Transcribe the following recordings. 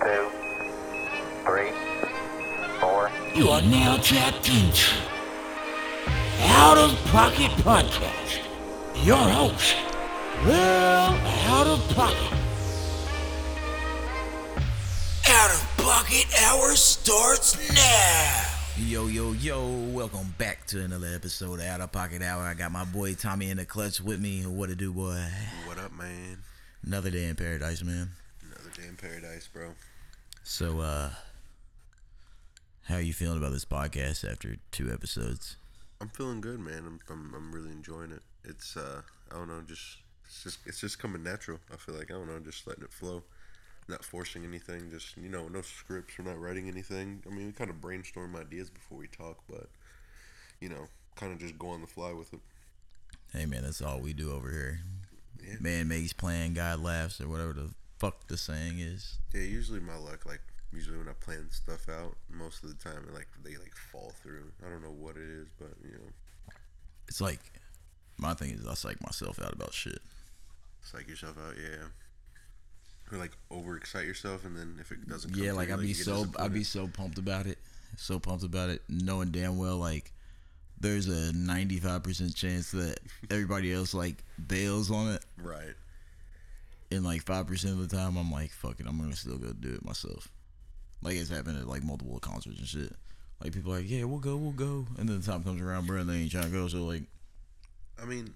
two, three, four. You are now tapped into Out of Pocket Podcast. Your host, Well Out of Pocket. Out of Pocket Hour starts now. Yo, yo, yo, welcome back to another episode of Out of Pocket Hour. I got my boy Tommy in the clutch with me. What to do, boy? What up, man? Another day in paradise, man. In paradise, bro. So, uh, how are you feeling about this podcast after two episodes? I'm feeling good, man. I'm, I'm, I'm really enjoying it. It's, uh, I don't know, just it's just it's just coming natural. I feel like I don't know, just letting it flow, not forcing anything. Just you know, no scripts. We're not writing anything. I mean, we kind of brainstorm ideas before we talk, but you know, kind of just go on the fly with it. Hey, man, that's all we do over here. Yeah. Man makes plan, God laughs, or whatever the fuck the saying is. Yeah, usually my luck, like usually when I plan stuff out, most of the time, it, like they like fall through. I don't know what it is, but you know, It's like, my thing is, I psych myself out about shit. psych yourself out. Yeah. Or like overexcite yourself, and then if it doesn't, come Yeah, through, like I'd be so I'd be so pumped about it, so pumped about it, knowing damn well like there's a 95 percent chance that everybody else like bails on it, right. And like five percent of the time I'm like, fuck it, I'm gonna still go do it myself. Like it's happened at like multiple concerts and shit. Like people like, yeah, we'll go, we'll go, and then the time comes around, bro, and they ain't trying to go. So like, I mean,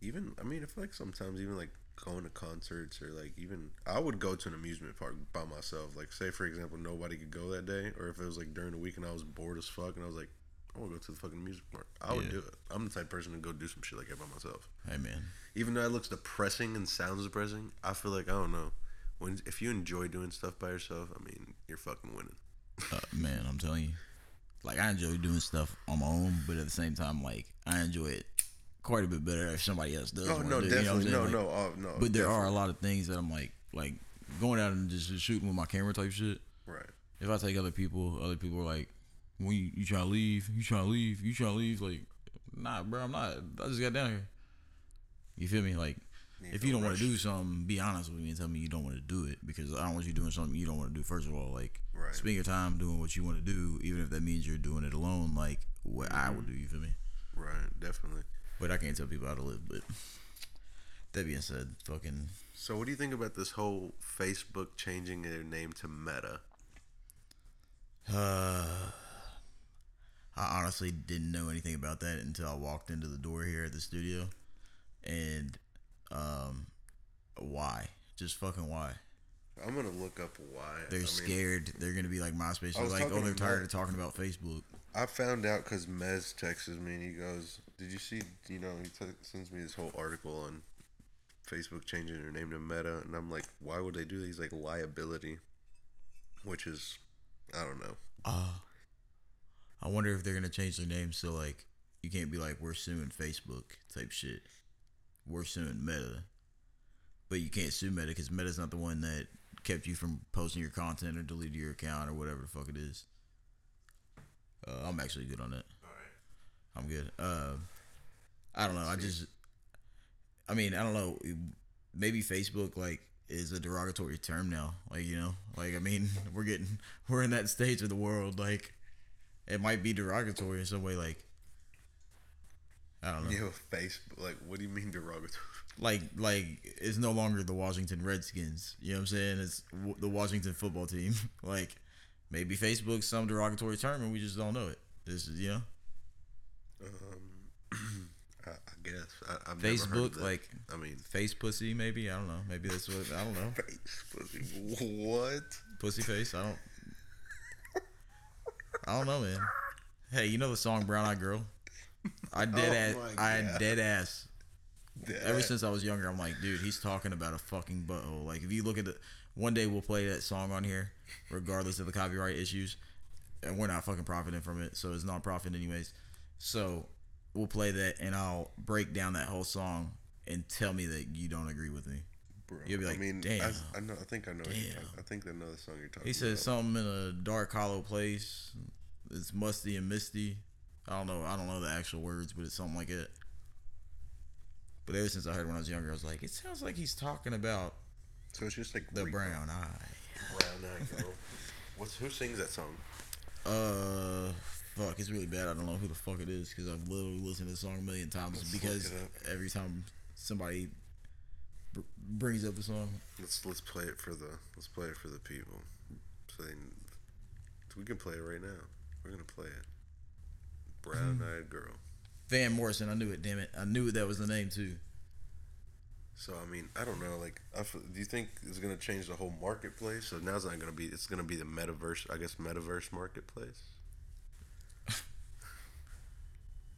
even I mean, I feel like sometimes even like going to concerts or like even I would go to an amusement park by myself. Like, say for example, nobody could go that day, or if it was like during the week and I was bored as fuck and I was like, I want to go to the fucking music park. I would Yeah. do it. I'm the type of person to go do some shit like that by myself. hey man, Even though it looks depressing and sounds depressing, I feel like I don't know. When if you enjoy doing stuff by yourself, I mean, you're fucking winning. uh, man, I'm telling you, like I enjoy doing stuff on my own, but at the same time, like I enjoy it quite a bit better if somebody else does. Oh no, do it, you know definitely, no. Like, no, oh no. But there are a lot of things that I'm like, like going out and just shooting with my camera type shit. right. If I take other people, other people are like, "When you, you trying to leave? You try to leave? You try to leave?" Like, nah, bro, I'm not. I just got down here. You feel me? Like, Need if you don't want to do something, be honest with me and tell me you don't want to do it because I don't want you doing something you don't want to do. First of all, like, Right. spend your time doing what you want to do, even if that means you're doing it alone. Like what I would do. You feel me? Right, definitely. But I can't tell people how to live. But that being said, fucking So, what do you think about this whole Facebook changing their name to Meta? Uh, I honestly didn't know anything about that until I walked into the door here at the studio, and um, why? Just fucking why? I'm gonna look up why. They're I mean, scared. They're gonna be like MySpace. They're like, oh, they're tired of talking about Facebook. I found out because Mez texts me and he goes, "Did you see? You know, he t- sends me this whole article on Facebook changing their name to Meta, and I'm like, why would they do these like liability, which is, I don't know. Uh, I wonder if they're gonna change their name so like you can't be like we're suing Facebook type shit. We're suing Meta, but you can't sue Meta because Meta's not the one that kept you from posting your content or deleted your account or whatever the fuck it is. Uh, I'm actually good on that. I'm good. Uh, I don't know. I just, I mean, I don't know. Maybe Facebook like is a derogatory term now. Like you know, like I mean, we're getting we're in that stage of the world. Like it might be derogatory in some way. Like I don't know. Yo, Facebook. Like, what do you mean derogatory? Like like it's no longer the Washington Redskins. You know what I'm saying? It's w- the Washington football team. like maybe Facebook's some derogatory term and we just don't know it. This is you know Um, I, I guess I, heard Facebook like I mean, face pussy maybe I don't know maybe that's what I don't know face pussy. What? pussy face I don't I don't know man. Hey, you know the song Brown Eyed Girl? I dead Oh ass I dead ass ever since I was younger, I'm like, dude, he's talking about a fucking butthole. Like, if you look at the one day we'll play that song on here, regardless of the copyright issues, and we're not fucking profiting from it, so it's not profit anyways. So we'll play that, and I'll break down that whole song and tell me that you don't agree with me. Bro, You'll be like, I mean, "Damn." I, I know. I think I know. What you're Damn. talking, I think I know the song you're talking He about. says something in a dark, hollow place. It's musty and misty. I don't know. I don't know the actual words, but it's something like it. But ever since I heard it when I was younger, I was like, it sounds like he's talking about So it's just like the brown eye. Brown eyed girl. What's who sings that song? Uh, fuck, it's really bad. I don't know who the fuck it is because I've literally listened to the song a million times Let's because look it up. every time somebody br- brings up the song, Let's let's play it for the let's play it for the people. So they, we can play it right now. We're gonna play it. Brown eyed girl. Van Morrison, I knew it. Damn it, I knew that was the name too. So I mean, I don't know. Like, I f do you think it's gonna change the whole marketplace? So now it's not gonna be. It's gonna be the metaverse. I guess metaverse marketplace.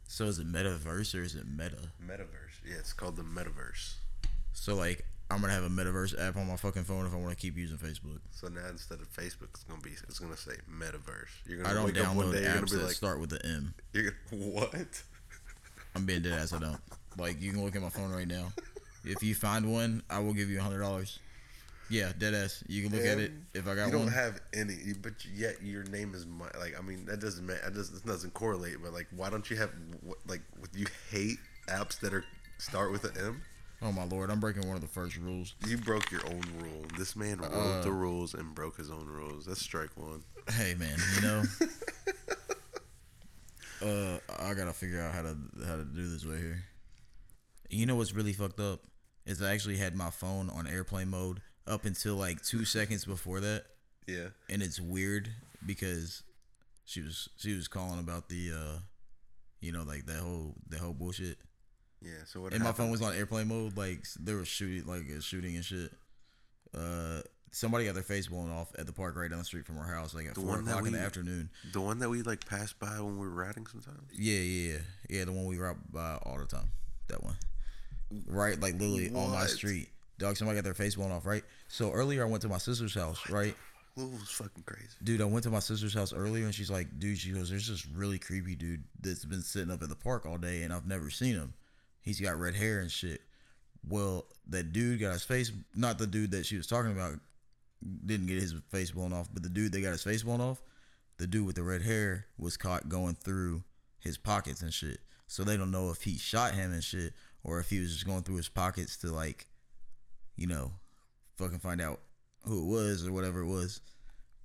So is it metaverse or is it meta? Metaverse. Yeah, it's called the metaverse. So like, I'm gonna have a metaverse app on my fucking phone if I want to keep using Facebook. So now instead of Facebook, it's gonna be. It's gonna say metaverse. You're gonna I don't download day. Apps that like, start with the M. you're gonna, what? I'm being dead ass. I don't. Like you can look at my phone right now. If you find one, I will give you a hundred dollars. Yeah, dead ass. You can look at it. If I got one. you don't one, have any, but yet your name is my, like. I mean, that doesn't ma- that doesn't, doesn't correlate. But like, why don't you have what, like? You hate apps that are start with an M? Oh my lord, I'm breaking one of the first rules. You broke your own rule. This man wrote Uh, the rules and broke his own rules. That's strike one. Hey man, you know. uh, I gotta figure out how to how to do this right here. You know what's really fucked up is I actually had my phone on airplane mode up until like two seconds before that, Yeah. and it's weird because she was she was calling about the uh, you know, like that whole that whole bullshit. Yeah. So what? and my phone was on airplane mode. Like there was shooting, like a shooting and shit. Uh, somebody got their face blown off at the park right down the street from our house, like at The four o'clock in the afternoon. the one that we like passed by when we were riding sometimes. Yeah, yeah, yeah, yeah. The one we ride by all the time. That one, right? Like literally on my street. Dog, somebody got their face blown off, right? So earlier I went to my sister's house, right? Was fucking crazy. Dude, I went to my sister's house earlier and she's like, dude, she goes, there's this really creepy dude that's been sitting up at the park all day and I've never seen him. He's got red hair and shit. Well, that dude got his face, not the dude that she was talking about, didn't get his face blown off, but the dude that got his face blown off, the dude with the red hair was caught going through his pockets and shit. So they don't know if he shot him and shit or if he was just going through his pockets to like, you know, fucking find out who it was or whatever it was.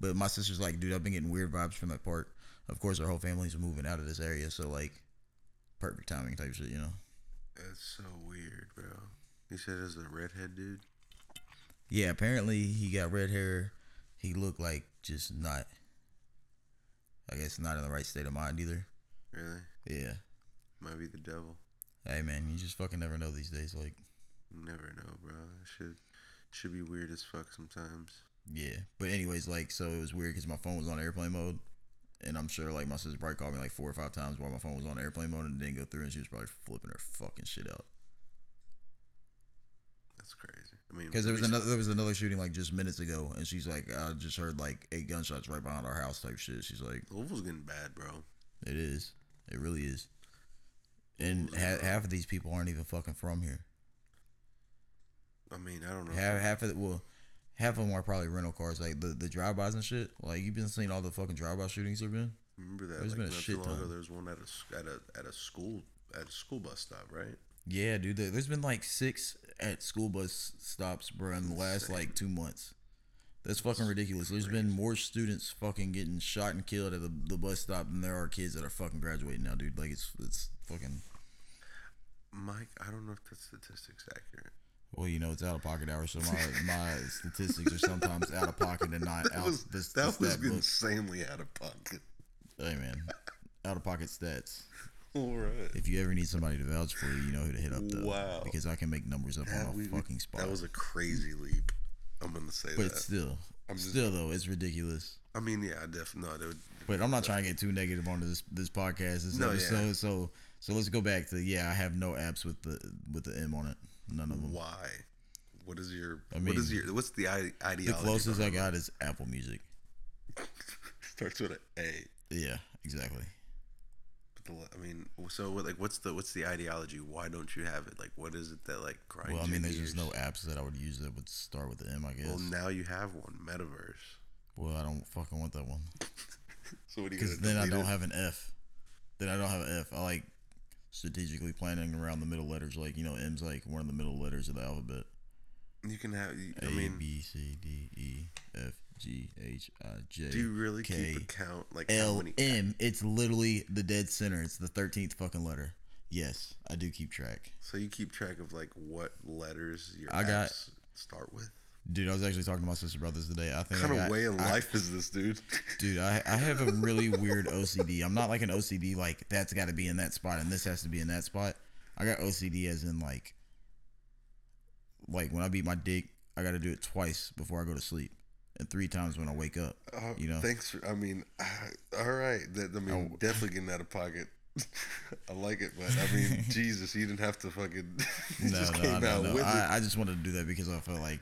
But my sister's like, dude, I've been getting weird vibes from that park. Of course, our whole family's moving out of this area, so like, perfect timing type shit, you know. That's so weird, bro. He said it was a redhead dude. Yeah, apparently he got red hair. He looked like just not, I guess, not in the right state of mind either. Really? Yeah. Might be the devil. Hey man, you just fucking never know these days. Like, never know, bro. It should should be weird as fuck sometimes. yeah. But anyways, like, so it was weird because my phone was on airplane mode, and I'm sure like my sister probably called me like four or five times while my phone was on airplane mode and didn't go through, and she was probably flipping her fucking shit out. That's crazy. I mean, Because there was another there was another shooting like just minutes ago, and she's like, I just heard like eight gunshots right behind our house type shit. She's like, Louisville's getting bad, bro. it is, it really is. And ha- half of these people aren't even fucking from here. I mean, I don't know. Half half of the, well, half of them are probably rental cars, like the the drive bys and shit. Like you've been seeing all the fucking drive by shootings there've been. Remember that? There's like, been a shit too long ago, ton. there was one at a at a at a school at a school bus stop, right? Yeah, dude. There, there's been like six at school bus stops, bro, in the last like two months. That's fucking ridiculous. There's been more students fucking getting shot and killed at the, the bus stop than there are kids that are fucking graduating now, dude. Like it's it's fucking. Mike, I don't know if that statistic's accurate. Well, you know, it's out of pocket hours, so my my statistics are sometimes out of pocket and not That out. was this, that this was book. insanely out of pocket. Hey man, out of pocket stats. All right. If you ever need somebody to vouch for you, you know who to hit up though. Wow. Because I can make numbers up That, on a we- fucking spot. that was a crazy leap. I'm gonna say but that. still, I'm just- still though, it's ridiculous. I mean, yeah, I definitely no. But I'm not trying to get too negative on this this podcast. This No, episode. yeah. So so let's go back to yeah. I have no apps with the with the M on it. None of them. why? What is your? I what is mean, your? What's the i- ideology? The closest I got is Apple Music. starts with an A. Yeah, exactly. But the, I mean, so what? Like, what's the what's the ideology? Why don't you have it? Like, what is it that like grinds? Well, I mean, there's just no apps that I would use that would start with the M. I guess. Well, now you have one, Metaverse. Well, I don't fucking want that one So what are you because then I don't it? have an F. Then I don't have an F. I like strategically planning around the middle letters. Like you know, M's like one of the middle letters of the alphabet. You can have. you- A I mean, B C D E F G H I J. Do you really K keep? Like how many? M. It's literally the dead center. It's the thirteenth fucking letter. Yes, I do keep track. So you keep track of like what letters your I got- start with. Dude, I was actually talking to my sister brothers today. I think What kind I of way of I- life is this, dude? Dude, I, I have a really weird OCD. I'm not like an OCD like that's got to be in that spot and this has to be in that spot. I got OCD as in like like when I beat my dick, I got to do it twice before I go to sleep and three times when I wake up. Uh, You know? Thanks. For, I mean, uh, all right. That, I mean, Oh. definitely getting out of pocket. I like it, but I mean, Jesus, you didn't have to fucking. No, just no, no, no. with it. I, I just wanted to do that because I felt like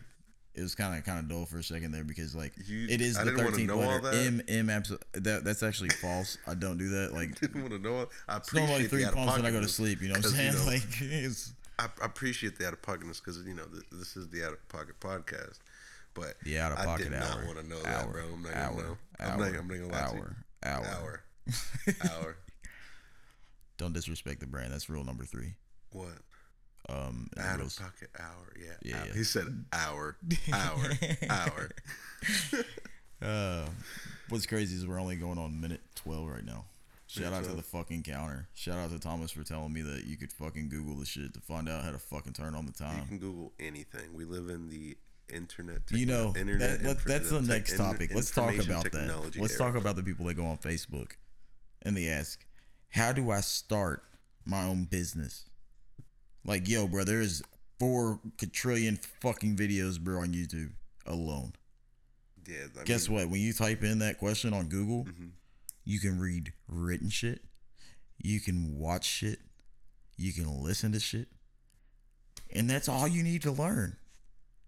it was kind of kind of dull for a second there because like You- it is I the thirteenth letter. that. M M absolutely that that's actually false. I don't do that. Like didn't want to know. I appreciate like three pumps when I go to sleep. You know what I'm saying? you know, like it's I, I appreciate the out of pocketness because you know th- this is the out of pocket podcast. But the out of I pocket did hour. not want to know hour, that, bro. I'm not hour, gonna know. Hour, I'm not, I'm not gonna lie to you. hour, hour, Hour. Hour. Don't disrespect the brand. That's rule number three. What? Um, Out of pocket hour. Yeah. Yeah, yeah. He said hour. Hour. hour. Uh, what's crazy is we're only going on minute twelve right now. Shout out to the fucking counter. Shout out to Thomas for telling me that you could fucking Google the shit to find out how to fucking turn on the time. You can Google anything. We live in the internet. You know, internet that, that's the next in- topic. Let's talk about that. Let's era. talk about the people that go on Facebook and they ask, "How do I start my own business?" Like, yo, bro, there's four quadrillion fucking videos, bro, on YouTube alone. Yeah. I Guess mean, what? When you type in that question on Google, Mhm. you can read written shit, you can watch shit, you can listen to shit, and that's all you need to learn.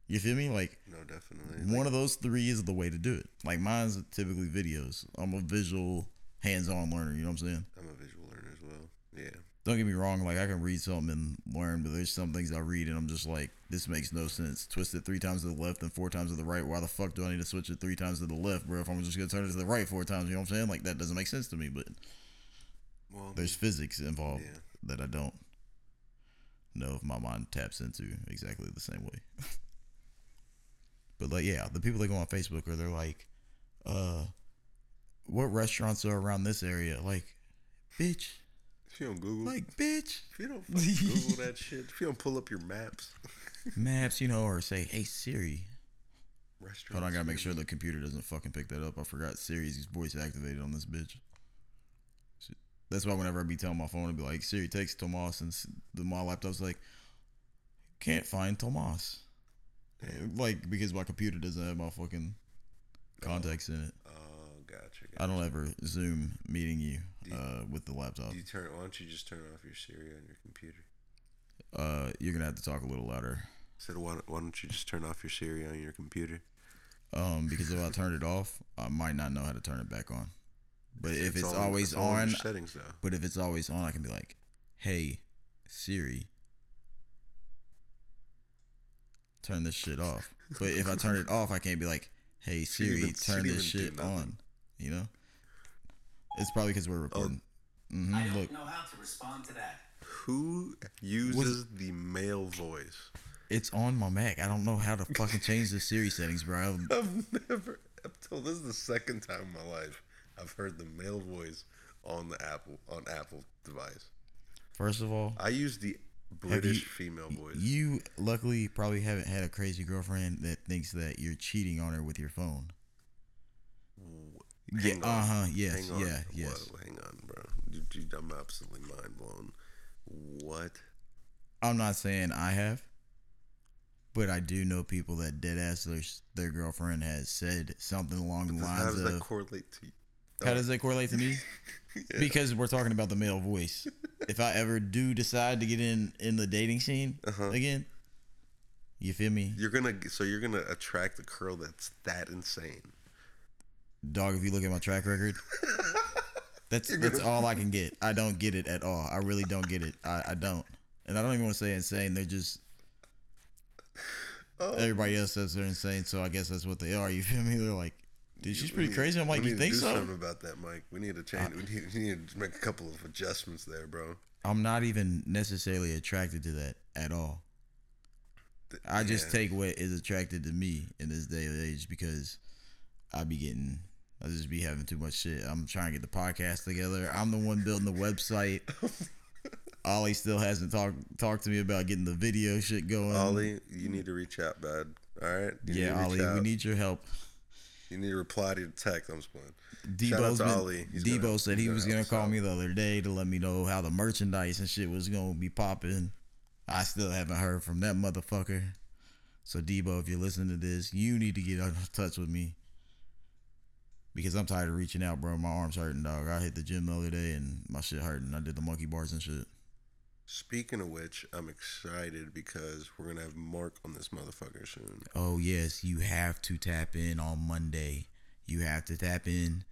You feel me? Like No, definitely. one of those three is the way to do it. Like mine's typically videos. I'm a visual, hands-on learner. You know what I'm saying? I'm a visual learner as well. Yeah. Don't get me wrong. Like I can read something and learn, but there's some things I read and I'm just like, this makes no sense. Twist it three times to the left and four times to the right. Why the fuck do I need to switch it three times to the left, bro? If I'm just gonna turn it to the right four times, you know what I'm saying? Like that doesn't make sense to me. But Well, there's physics involved Yeah. that I don't know if my mind taps into exactly the same way. but like, yeah, the people that go on Facebook are they're like, uh, what restaurants are around this area? Like, bitch, if you don't Google, like, bitch. if you don't fucking Google that shit, if you don't pull up your maps, maps, you know, or say, "Hey Siri." restaurants. Hold on, I gotta make sure the computer doesn't fucking pick that up. I forgot Siri's voice activated on this bitch. That's why whenever I be telling my phone, I'd be like, "Siri, text Tomas," and the my laptop's like, "Can't find Tomas," like because my computer doesn't have my fucking oh. contacts in it. Oh, gotcha. I don't ever Zoom meeting you you- uh, with the laptop. Do you turn? Why don't you just turn off your Siri on your computer? Uh, you're gonna have to talk a little louder. Said, why, don't- why don't you just turn off your Siri on your computer? Um, because if I turn it off, I might not know how to turn it back on. But if it's, all in- always all on, settings though. but if it's always on, I can be like, "Hey, Siri, turn this shit off." But if I turn it off, I can't be like, "Hey, Siri, turn this shit on." You know, it's probably because we're recording. hmm I don't Look, know how to respond to that. Who uses the male voice? it's on my Mac. I don't know how to fucking change the Siri settings, bro. I- I've never. I've told this is the second time in my life I've heard the male voice on the Apple on Apple device. First of all, I use the British you- female voice. You luckily probably haven't had a crazy girlfriend that thinks that you're cheating on her with your phone. Yeah, uh huh, yes, Hang on. yeah, yes. Whoa, hang on, bro. You, I'm absolutely mind blown. What? I'm not saying I have, but I do know people that dead ass their their girlfriend has said something along the lines of. How does of. that correlate to? You? how does that correlate to me? Yeah. Because we're talking about the male voice. if I ever do decide to get in in the dating scene Uh-huh. again, you feel me, You're gonna so you're gonna attract a girl that's that insane. Dog? If you look at my track record. That's that's all I can get. I don't get it at all. I really don't get it. I, I don't. And I don't even want to say insane. They're just Oh, everybody else says they're insane, so I guess that's what they are. You feel me? They're like, dude, she's pretty need- crazy. I'm like, we you need to think so? Something about that, Mike. We need to change. we, need, we need to make a couple of adjustments there, bro. I'm not even necessarily attracted to that at all. I just yeah. take what is attracted to me in this day and age because I be getting. I just be having too much shit. I'm trying to get the podcast together. I'm the one building the website. Ollie still hasn't talked talked to me about getting the video shit going. Ollie, you need to reach out, bud. All right. You yeah, Ollie, we need your help. You need to reply to your text. I'm just playing. Shout out Debo's to been, Ollie. Debo gonna- said he gonna was gonna call out. me the other day to let me know how the merchandise and shit was gonna be popping. I still haven't heard from that motherfucker. So Debo, if you're listening to this, you need to get in touch with me because I'm tired of reaching out, bro. My arms hurting, dog. I hit the gym the other day and my shit hurting. I did the monkey bars and shit. Speaking of which, I'm excited because we're gonna have Mark on this motherfucker soon. Oh yes, you have to tap in on Monday. You have to tap in.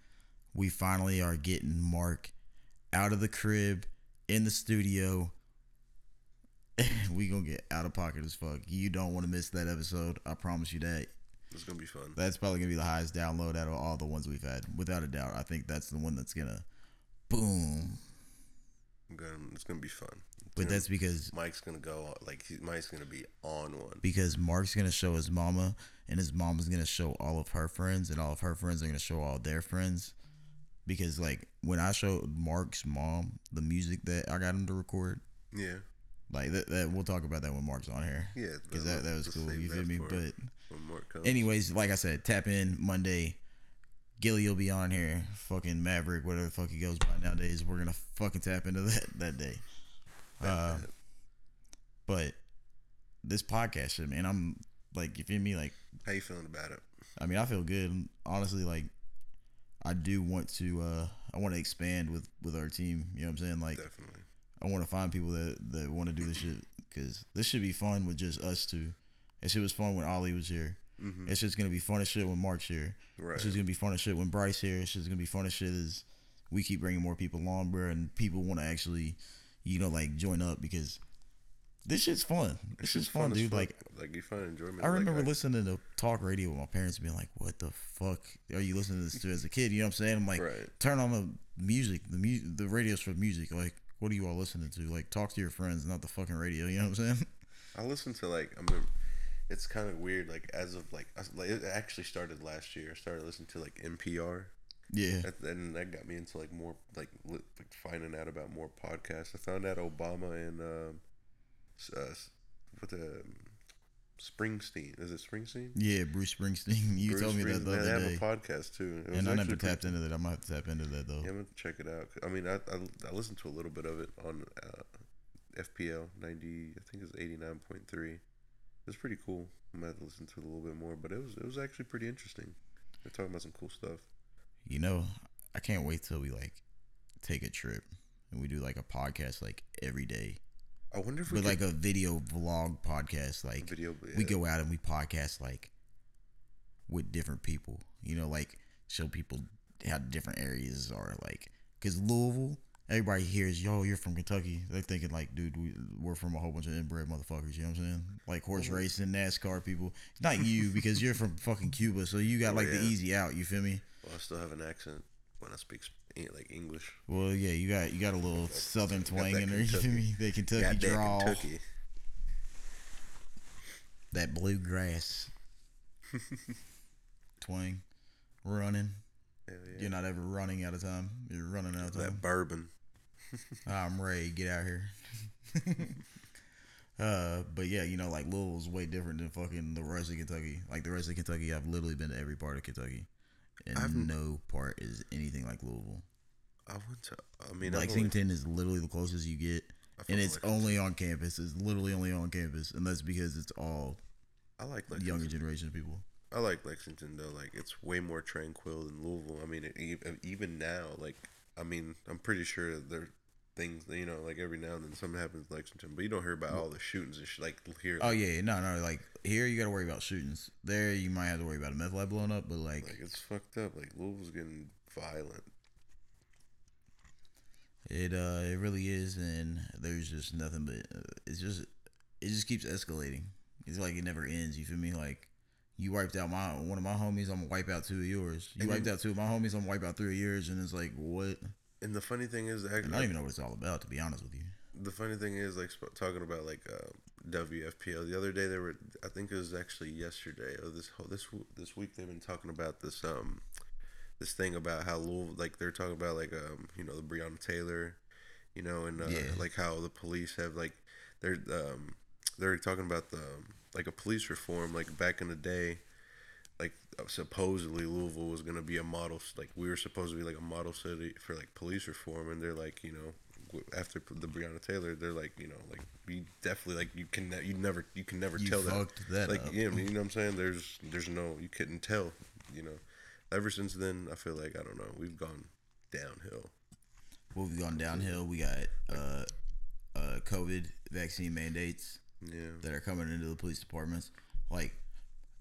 We finally are getting Mark out of the crib in the studio. we gonna get out of pocket as fuck. You don't want to miss that episode. I promise you that. It's gonna be fun. That's probably gonna be the highest download out of all the ones we've had, without a doubt. I think that's the one that's gonna boom. Gonna, it's gonna be fun. But that's because Mike's gonna go like he, Mike's gonna be on one. because Mark's gonna show his mama, and his mama's gonna show all of her friends, and all of her friends are gonna show all their friends. Because like when I showed Mark's mom the music that I got him to record, Yeah, like that, that we'll talk about that when Mark's on here. yeah. because that, that was cool. You feel me? But when Mark comes. anyways, like I said, tap in Monday. Gilly will be on here. Fucking Maverick, whatever the fuck he goes by nowadays. We're gonna fucking tap into that that day. Uh, but this podcast shit, man, I'm like, you feel me? Like, how you feeling about it? I mean, I feel good. Honestly, like, I do want to. uh I want to expand with with our team. You know what I'm saying? Like, Definitely. I want to find people that that want to do this shit because this should be fun with just us two. That shit was fun when Ollie was here. Mhm. It's just gonna be fun as shit when Mark's here. Right. It's just gonna be fun as shit when Bryce here. It's just gonna be fun as shit as we keep bringing more people on, bro, and people want to actually, you know, like join up because this shit's fun. This It's shit's fun, as dude. fuck. Like like you find enjoyment. I remember like, listening to talk radio with my parents being like, "What the fuck are you listening to this to as a kid?" You know what I'm saying? I'm like, Right. turn on the music. The mu- the radio's for music. Like, what are you all listening to? Like, talk to your friends, not the fucking radio. You know what I'm saying? I listen to like I mean, it's kind of weird. Like as of like, I, like it actually started last year. I started listening to like NPR, yeah. and then that got me into like more like, li- like finding out about more podcasts. I found out Obama and um, uh, what the um, Springsteen is it Springsteen? Yeah, Bruce Springsteen. You Bruce told me that the Springsteen, they other have a podcast too. It and I never actually pretty tapped into that. I'm gonna have to tap into that though. Yeah, I'm gonna check it out. I mean, I, I, I listened to a little bit of it on uh, FPL ninety. I think it's eighty nine point three. It's pretty cool. I might have to listen to it a little bit more, but it was it was actually pretty interesting. They're talking about some cool stuff. You know, I can't wait till we like take a trip and we do like a podcast like every day, I wonder if we but could like a video vlog podcast. Like video. we go out and we podcast like with different people. You know, like show people how different areas are. Like, cause Louisville, everybody hears, "Yo, you're from Kentucky." They're thinking like, "Dude, we, we're from a whole bunch of inbred motherfuckers." You know what I'm saying? Like horse uh-huh. racing, NASCAR people. Not you because you're from fucking Cuba, so you got Oh, like the easy out. You feel me? Well, I still have an accent when I speak sp- like English. Well, yeah, you got you got a little southern twang in there. You me? That Kentucky Got that drawl, Kentucky. that bluegrass twang, running. Yeah. You're not ever running out of time. You're running out of time. That bourbon. I'm Ray. Get out here. uh, but yeah, you know, like Louisville's way different than fucking the rest of Kentucky. Like the rest of Kentucky, I've literally been to every part of Kentucky, and I've- no part is anything like Louisville. I went to. I mean, I've only- Lexington is literally the closest you get, and it's Lexington. only on campus. It's literally only on campus, and that's because it's all I like Lexington. younger generation of people. I like Lexington though. Like it's way more tranquil than Louisville. I mean, it, even now, like I mean, I'm pretty sure there are things you know, like every now and then something happens in Lexington, but you don't hear about all the shootings and shit. Like here, Oh yeah, no, no. Like here, you got to worry about shootings. There, you might have to worry about a meth lab blowing up, but like like it's fucked up. Like Louisville's getting violent. It uh it really is, and there's just nothing but uh, it's just it just keeps escalating. It's like it never ends. You feel me? Like you wiped out my one of my homies, I'm gonna wipe out two of yours. You And wiped then- out two of my homies, I'm gonna wipe out three of yours, and it's like what? And the funny thing is, And I don't even know what it's all about, to be honest with you. the funny thing is, like sp- talking about like uh, WFPL. The other day they were. I think it was actually yesterday or this whole this this week they've been talking about this um this thing about how Louisville like they're talking about like um you know the Breonna Taylor, you know, and uh, Yeah. like how the police have like they're um they're talking about the like a police reform like back in the day. Supposedly Louisville was gonna be a model, like we were supposed to be like a model city for like police reform, and they're like, you know, after the Breonna Taylor, they're like, you know, like we definitely like you can you never you can never You tell that that like up. yeah, I mean, you know what I'm saying. There's there's no you couldn't tell, you know. Ever since then, I feel like I don't know. We've gone downhill. Well, we've gone downhill. We got uh, uh, COVID vaccine mandates Yeah, that are coming into the police departments. Like,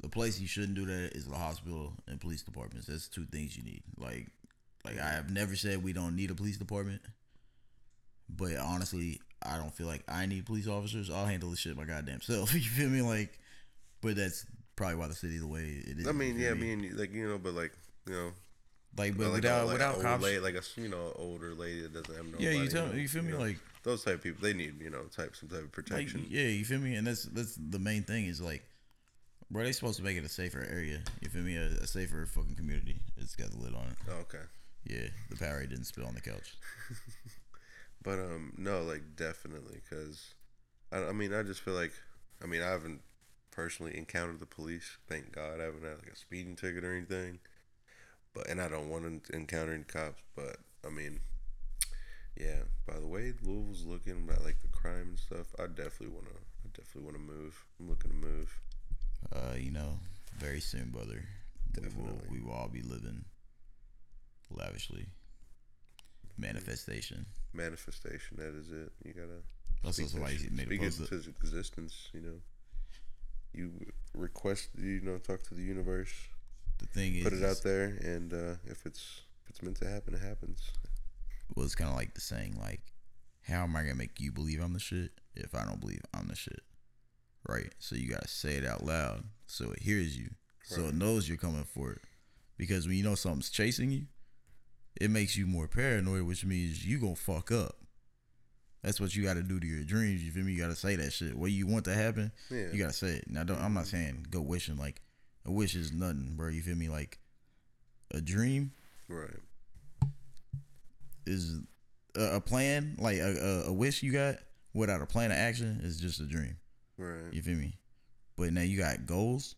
the place you shouldn't do that is the hospital and police departments. That's two things you need. Like, like I have never said we don't need a police department, but honestly, I don't feel like I need police officers. I'll handle the shit my goddamn self. You feel me? Like, but that's probably why the city the way it is. I mean, you yeah, me? mean, like you know, but like you know, like, but like without a, like without a cops. lady, like a you know older lady that doesn't have no. yeah, you tell me. You feel me? Like, those type of people, they need you know type some type of Like, protection. yeah, you feel me? And that's that's the main thing is like, bro, they supposed to make it a safer area. You feel me? A, a safer fucking community. It's got the lid on it. Oh, okay, Yeah, the Powerade didn't spill on the couch. but um, no, like definitely, because I, I mean, I just feel like, I mean, I haven't personally encountered the police. Thank God, I haven't had like a speeding ticket or anything. But and I don't want to encounter any cops. But I mean, yeah. By the way, Louisville's looking about like the crime and stuff. I definitely want to. I definitely want to move. I'm looking to move. Uh, you know, very soon, brother. We will, we will all be living lavishly. Manifestation. Manifestation. That is it. You gotta. Also, speak that somebody shit- made a post. it into existence. You know. You request. You know, talk to the universe. The thing is, Put it out there, and uh, if it's if it's meant to happen, it happens. well, it's kind of like the saying, like, how am I gonna make you believe I'm the shit if I don't believe I'm the shit? Right. So you gotta say it out loud so it hears you, so it knows you're coming for it. Because when you know something's chasing you, it makes you more paranoid, which means you gonna fuck up. That's what you got to do to your dreams. You feel me? You got to say that shit. What you want to happen, Yeah. you got to say it. Now, don't, I'm not saying go wishing. Like a wish is nothing, bro. You feel me? Like a dream Right. is a, a plan, like a, a, a wish you got without a plan of action is just a dream. Right. You feel me? But now you got goals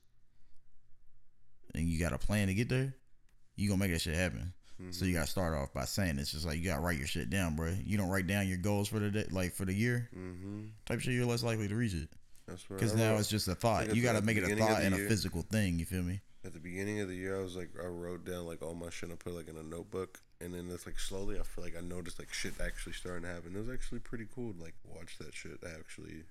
and you got a plan to get there. You gonna make that shit happen. So you gotta start off by saying it's just like you gotta write your shit down, bro. You don't write down your goals for the day, like for the year Mm-hmm. type shit. You're less likely to reach it That's right. because now it's just a thought. You gotta make it a thought and a physical thing. You feel me? at the beginning of the year, I was like, I wrote down like all my shit. I put like in a notebook, and then it's like slowly, I feel like I noticed like shit actually starting to happen. It was actually pretty cool to like watch that shit actually,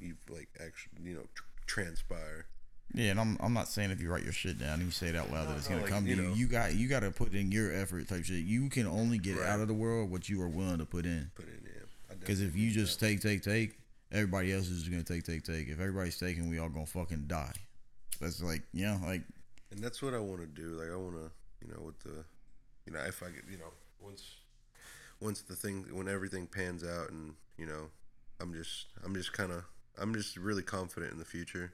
you like actually, you know, tr- transpire. Yeah, and I'm I'm not saying if you write your shit down and you say it out loud that it's gonna like, come to you you. know. You got you got to put in your effort type shit. You can only get Right. out of the world what you are willing to put in. Put in yeah. Because if you just take, take, take, everybody else is just gonna take, take, take. If everybody's taking, we all gonna fucking die. That's like, you know, like and that's what I want to do. Like I want to, you know, with the, you know, if I get, you know, once, once the thing, when everything pans out, and you know, I'm just, I'm just kind of, I'm just really confident in the future.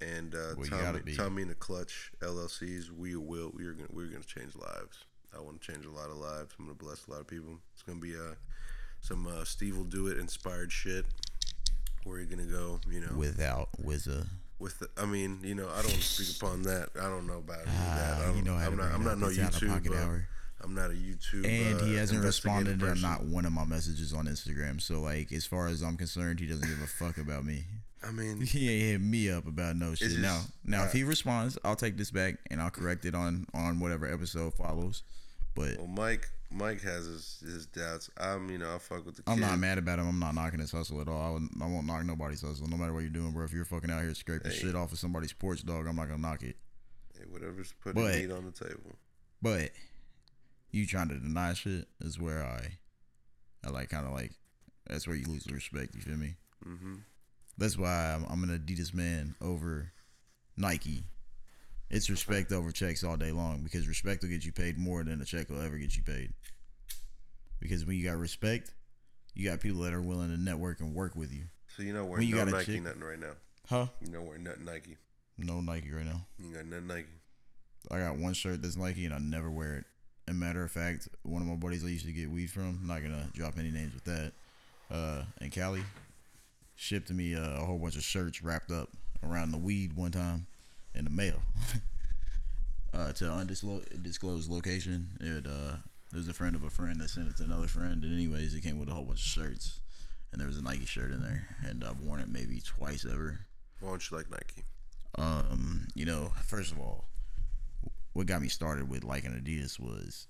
And uh, Well, Tommy. Tommy and the Clutch LLCs, we will, we're gonna, we're gonna change lives. I want to change a lot of lives. I'm gonna bless a lot of people. It's gonna be uh, some uh, Steve will do it inspired shit. Where you're gonna go, you know, without Wizza. with the, I mean, you know, I don't speak upon that. I don't know about any of that. Ah, I don't, you know I'm not. I'm not no It's out of YouTube. uh. I'm not a YouTube. And he uh, hasn't responded to not one of my messages on Instagram. So like, as far as I'm concerned, he doesn't give a fuck about me. I mean, He ain't hit me up about no shit. just- now, now if uh, he responds, I'll take this back and I'll correct it on on whatever episode follows. But well, Mike, Mike has his, his doubts. I'm, you know, I fuck with the. I'm not mad about him. I'm not knocking his hustle at all. I, would, I won't knock nobody's hustle, no matter what you're doing, bro. If you're fucking out here scraping Hey. shit off of somebody's porch, dog, I'm not gonna knock it. Hey, whatever's putting But- meat on the table. But you trying to deny shit is where I, I like kind of like, that's where you lose the respect. You feel me? Mm-hmm. That's why I'm, I'm an Adidas man over Nike. It's respect over checks all day long because respect will get you paid more than a check will ever get you paid. Because when you got respect, you got people that are willing to network and work with you. So you know we're When you no got Nike chick- nothing right now. Huh? You know we're nothing Nike. No Nike right now. You got nothing Nike. I got one shirt that's Nike and I never wear it. And matter of fact, one of my buddies I used to get weed from, I'm not gonna drop any names with that. Uh, in Cali, shipped me uh, a whole bunch of shirts wrapped up around the weed one time in the mail. uh, to undisclosed location. It uh, there was a friend of a friend that sent it to another friend, and anyways, it came with a whole bunch of shirts, and there was a Nike shirt in there, and I've worn it maybe twice ever. Why don't you like Nike? Um, you know, first of all, what got me started with liking Adidas was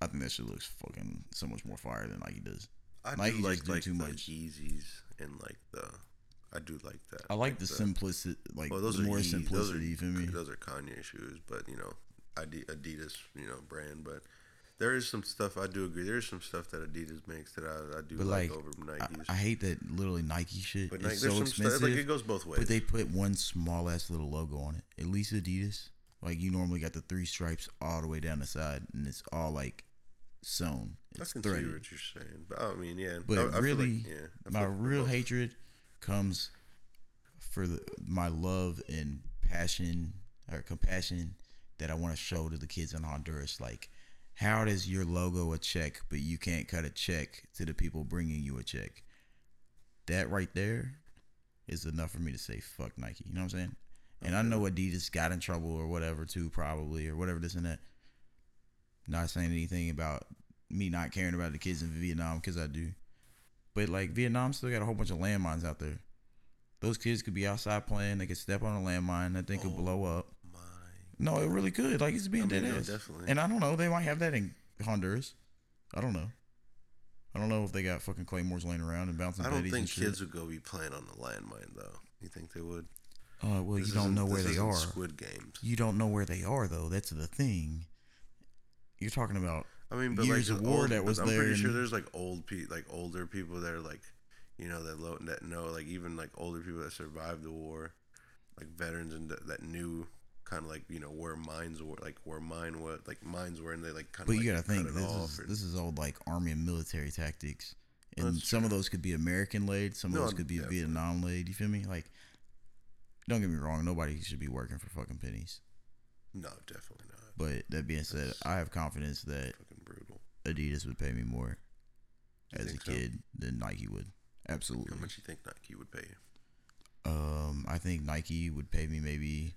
I think that shit looks fucking so much more fire than Nike does. I Nike do like do like too the much. Yeezys and like the. I do like that. I like the simplicity, like Well, those the are more Yeezys. simplicity. Those are, you feel me? Those are Kanye shoes, but you know, Adidas, you know, brand. But there is some stuff I do agree. There is some stuff that Adidas makes that I, I do like, like, over I, Nikes. I hate that literally Nike shit. but it's Nike, so expensive. stuff like it goes both ways. But they put one small ass little logo on it. At least Adidas, like you normally got the three stripes all the way down the side, and it's all like sewn. I It's can see what you're saying, but I mean, yeah. But I, I really, like, yeah, my real both. hatred comes for the, my love and passion or compassion that I want to show to the kids in Honduras. Like, how does your logo a check, but you can't cut a check to the people bringing you a check? That right there is enough for me to say fuck Nike. You know what I'm saying? And I know Adidas got in trouble or whatever too, probably or whatever this and that. Not saying anything about me not caring about the kids in Vietnam because I do. But like Vietnam still got a whole bunch of landmines out there. Those kids could be outside playing. They could step on a landmine. That thing could oh blow up. My No, it really could. Like it's being I mean, dead no, ass. definitely. And I don't know. They might have that in Honduras. I don't know. I don't know if they got fucking claymores laying around and bouncing I don't think kids would go be playing on the landmine though. You think they would? Uh, well, This you don't know where they are. Squid Games. You don't know where they are though. That's the thing. You're talking about I mean, but years like of war old, that was I'm there pretty sure there's like old pe like older people that are like, you know, that lo- that know like even like older people that survived the war, like veterans and that, that knew kind of like you know where mines were, like where mine was, like mines were, and they like kind of. But like, you gotta think this is or- this is old like army and military tactics, and some of those could be American laid, some of those could be definitely. Vietnam laid. You feel me? Like, don't get me wrong, nobody should be working for fucking pennies. no, definitely not. But that being said, I have confidence that Fucking brutal. Adidas would pay me more You as a think so? kid than Nike would. Absolutely. How much you think Nike would pay you? Um, I think Nike would pay me maybe,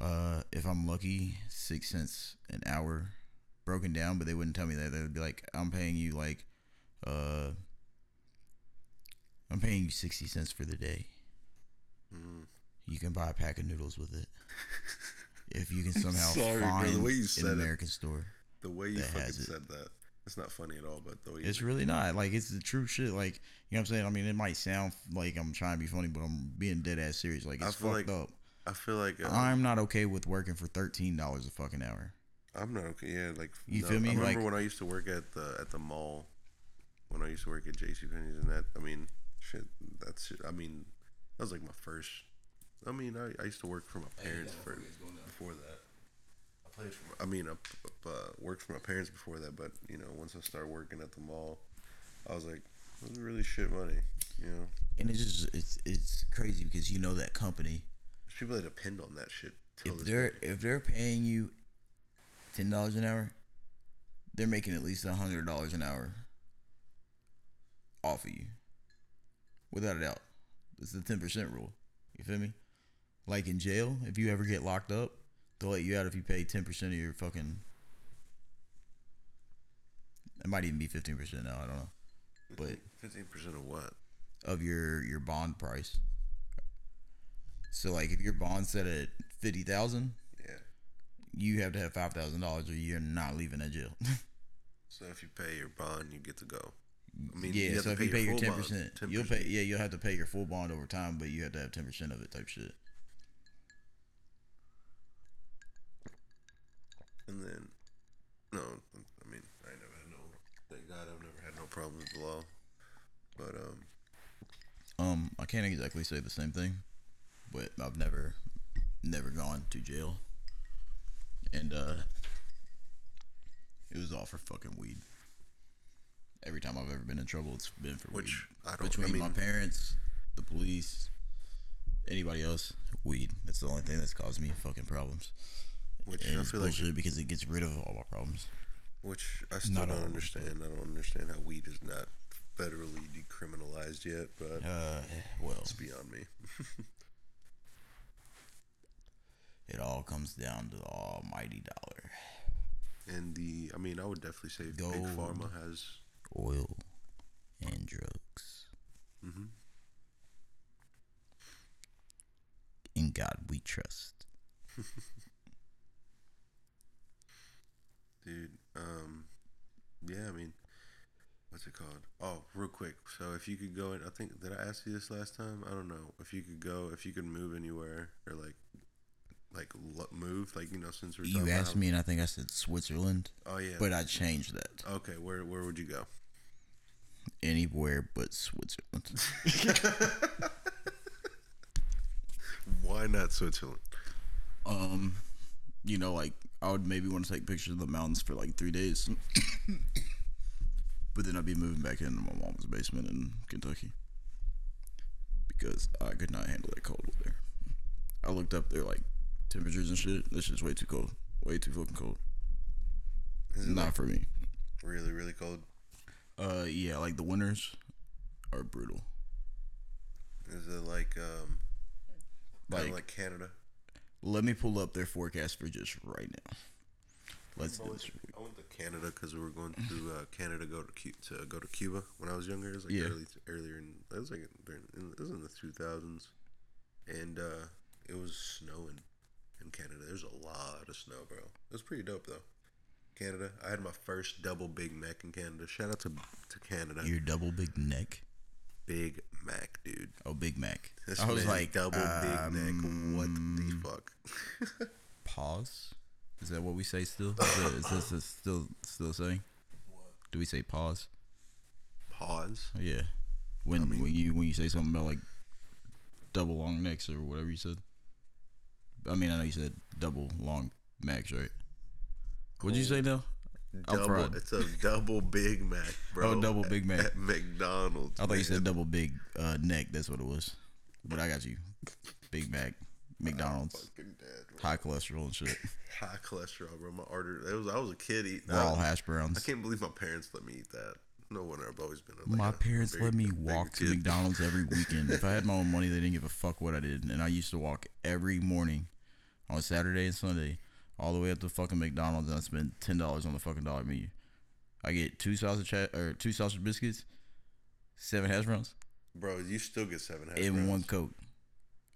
uh, if I'm lucky, six cents an hour, broken down. But they wouldn't tell me that. They would be like, "I'm paying you like, uh, I'm paying you sixty cents for the day. Mm. You can buy a pack of noodles with it if you can somehow Sorry, bro, the find way you an said it. American store." The way you fucking said that, it's not funny at all. But the way you It's really not. Like it's the true shit. Like you know what I'm saying. I mean, it might sound like I'm trying to be funny, but I'm being dead ass serious. Like I it's feel fucked like- up. I feel like uh, I'm not okay with working for thirteen dollars a fucking hour. I'm not okay. Yeah, like You no, feel me? I remember Like- when I used to work at the at the mall, when I used to work at J.C. Penney's and that. I mean, shit. That's. I mean, that was like my first. I mean, I, I used to work for my parents for before that. I played for. I mean, I uh, worked for my parents before that, but you know, once I started working at the mall, I was like, this is really shit money. You know, And it's just it's it's crazy because you know that company. there's people that depend on that shit. If they're day. if they're paying you ten dollars an hour, they're making at least a hundred dollars an hour off of you, without a doubt. It's the ten percent rule. You feel me? Like in jail, if you ever get locked up, they'll let you out if you pay ten percent of your fucking. It might even be fifteen percent now. I don't know, but fifteen percent of what? of your your bond price. So like if your bond set at fifty thousand, Yeah. you have to have five thousand dollars or you're not leaving that jail. So if you pay your bond, you get to go. I mean, yeah, so if you pay your ten percent, 10%. you'll pay. Yeah, you'll have to pay your full bond over time, but you have to have ten percent of it, type shit. And then, no, I mean, I never had no. Thank God, I've never had no problem with the law. But um, Um, I can't exactly say the same thing, but I've never, never gone to jail, and uh, it was all for fucking weed. Every time I've ever been in trouble, it's been for Which, weed. I don't- I Between my parents the police, anybody else, weed. That's the only thing that's caused me fucking problems. Which And I feel like, because it gets rid of all my problems. which I still Not don't understand. I don't understand how weed is not federally decriminalized yet, but Uh, well, it's beyond me. it all comes down to the almighty dollar. And the, I mean, I would definitely say Big Gold. Pharma has. Oil and drugs. Mm-hmm. In God we trust. Dude, um, yeah, I mean, what's it called? Oh, real quick. So if you could go in, I think did I ask you this last time? I don't know. If you could go, if you could move anywhere or like, like move, like you know, since we're You asked about me, and I think I said Switzerland, Oh yeah. but I changed that. okay, where where would you go? Anywhere but Switzerland. Why not Switzerland? um, you know, like I would maybe want to take pictures of the mountains for like three days, but then I'd be moving back into my mom's basement in Kentucky because I could not handle that cold over there. I looked up their like temperatures and shit. This is way too cold, way too fucking cold. Is it Not for me. really really cold? Uh, yeah, like the winters are brutal. Is it like um, like, Like- like Canada? Let me pull up their forecast for just right now. Let's do went, this. I went to Canada because we were going to uh, Canada go to Cu- to go to Cuba when I was younger. It was like Yeah. early earlier in it was like in, it was in the two thousands, and uh, it was snowing in Canada. There's a lot of snow, bro. It was pretty dope though. Canada. I had my first double Big Mac in Canada. Shout out to to Canada. Your double big neck. Big Mac, dude. Oh, Big Mac. This I was man like, double Big Mac. What um, the fuck? pause. Is that what we say still? Is, that, is this is still still saying? Do we say pause? Pause. Yeah. When when you when you say something about like double long necks or whatever you said. I mean, I know you said double long max, right? What'd you say now? Double, it's a double Big Mac, bro. Oh, double Big Mac. at McDonald's. I thought you said double big uh, neck. That's what it was. But I got you. Big Mac, McDonald's, high cholesterol and shit. High cholesterol, bro. My artery. It was. I was a kid eating. Raw hash I can't believe my parents let me eat that. No wonder I've always been. Like My a parents big- let me walk to kid. McDonald's every weekend. if I had my own money, they didn't give a fuck what I did. And I used to walk every morning on Saturday and Sunday all the way up to fucking McDonald's and I spend ten dollars on the fucking dollar menu. I get two sausage ha- or two sausage biscuits, seven hash browns, Bro, you still get seven hash and browns. one Coke.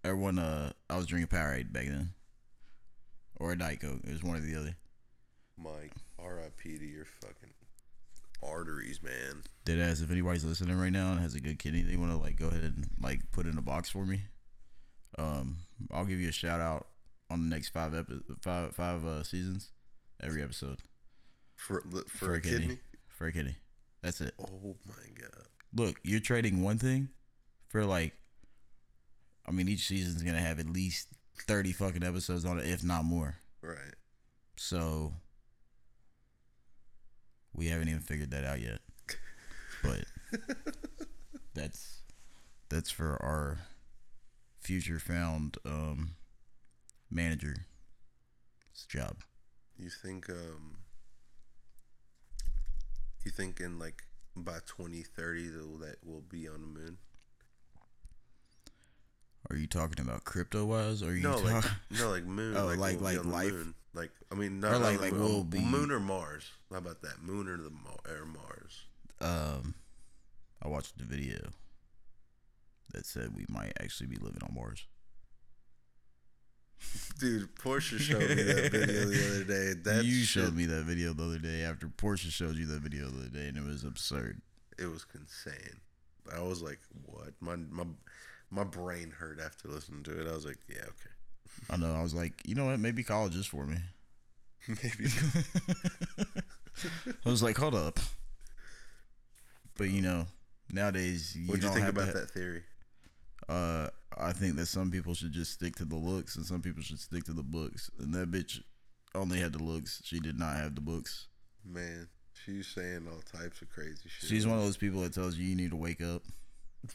Or one uh I was drinking Powerade back then. Or a Diet Coke. It was one or the other. Mike, R.I.P. to your fucking arteries, man. Dead ass. If anybody's listening right now and has a good kidney, they want to like go ahead and like put in a box for me. Um, I'll give you a shout out on the next five epi- five five uh, seasons, every episode For for, a kidney. For a kidney. That's it. Oh my god. Look, you're trading one thing for like. I mean, each season's gonna have at least thirty fucking episodes on it, if not more. Right. So we haven't even figured that out yet. But that's that's for our future found um manager's job. You think um you think in like by 2030 that that will be on the moon? Are you talking about crypto wise or are you No, like talking no, like moon. Oh, like like- we'll like life? Moon. Like I mean, not Or like- like moon, we'll be- moon or Mars. How about that? Moon or the or Mars? um I watched the video that said we might actually be living on Mars. Dude, Portia showed me that video the other day. That you shit, showed me that video the other day after Portia showed you that video the other day and it was absurd. It was insane. I was like, "What?" My my my brain hurt after listening to it. I was like, "Yeah, okay, I know. I was like, you know what? Maybe college is for me. maybe." I was like, hold up. But you know, nowadays you What'd you think about that theory? Uh, I think that some people should just stick to the looks, and some people should stick to the books. And that bitch only had the looks. She did not have the books. Man, she's saying all types of crazy shit. She's one of those people that tells you you need to wake up.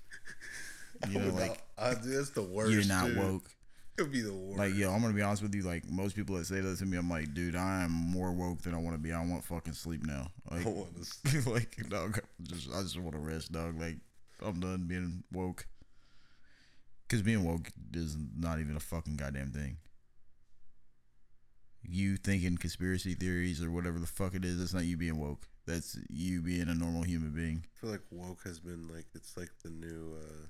You know, like I, that's the worst. you're not dude. woke. It'd be the worst. Like, yo, I'm gonna be honest with you. Like most people that say that to me, I'm like, dude, I am more woke than I want to be. I want fucking sleep now. Like, I want to sleep. like, dog, just I just want to rest, dog. Like, I'm done being woke. Cause being woke is not even a fucking goddamn thing. You thinking conspiracy theories or whatever the fuck it is, that's not you being woke. That's you being a normal human being. I feel like woke has been like it's like the new. uh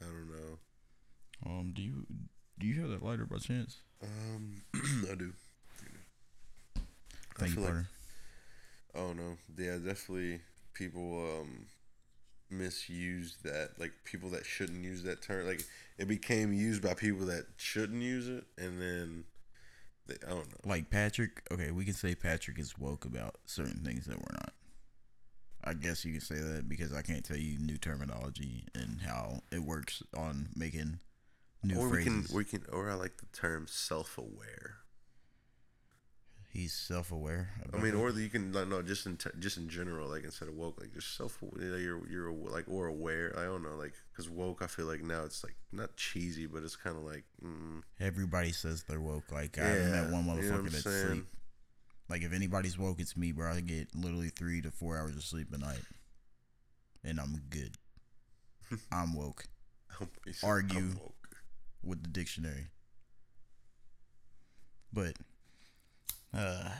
I don't know. Um, do you do you have that lighter by chance? Um, I do. Thank you, feel like- Oh no, yeah, definitely people um misused that. Like people that shouldn't use that term. Like it became used by people that shouldn't use it, and then they, I don't know. like Patrick, okay, we can say Patrick is woke about certain things that we're not. I guess you can say that because I can't tell you new terminology and how it works on making new Or we phrases. can we can or I like the term self-aware. He's self-aware. I mean, or you can no, just in t- just in general, like instead of woke, like just self, you're you're like or aware. I don't know, like because woke, I feel like now it's like not cheesy, but it's kind of like mm, everybody says they're woke. Like I haven't met Yeah, one you know motherfucker that's sleep. Like if anybody's woke, it's me, bro. I get literally three to four hours of sleep a night, and I'm good. I'm woke Argue. I'm woke. with the dictionary. But uh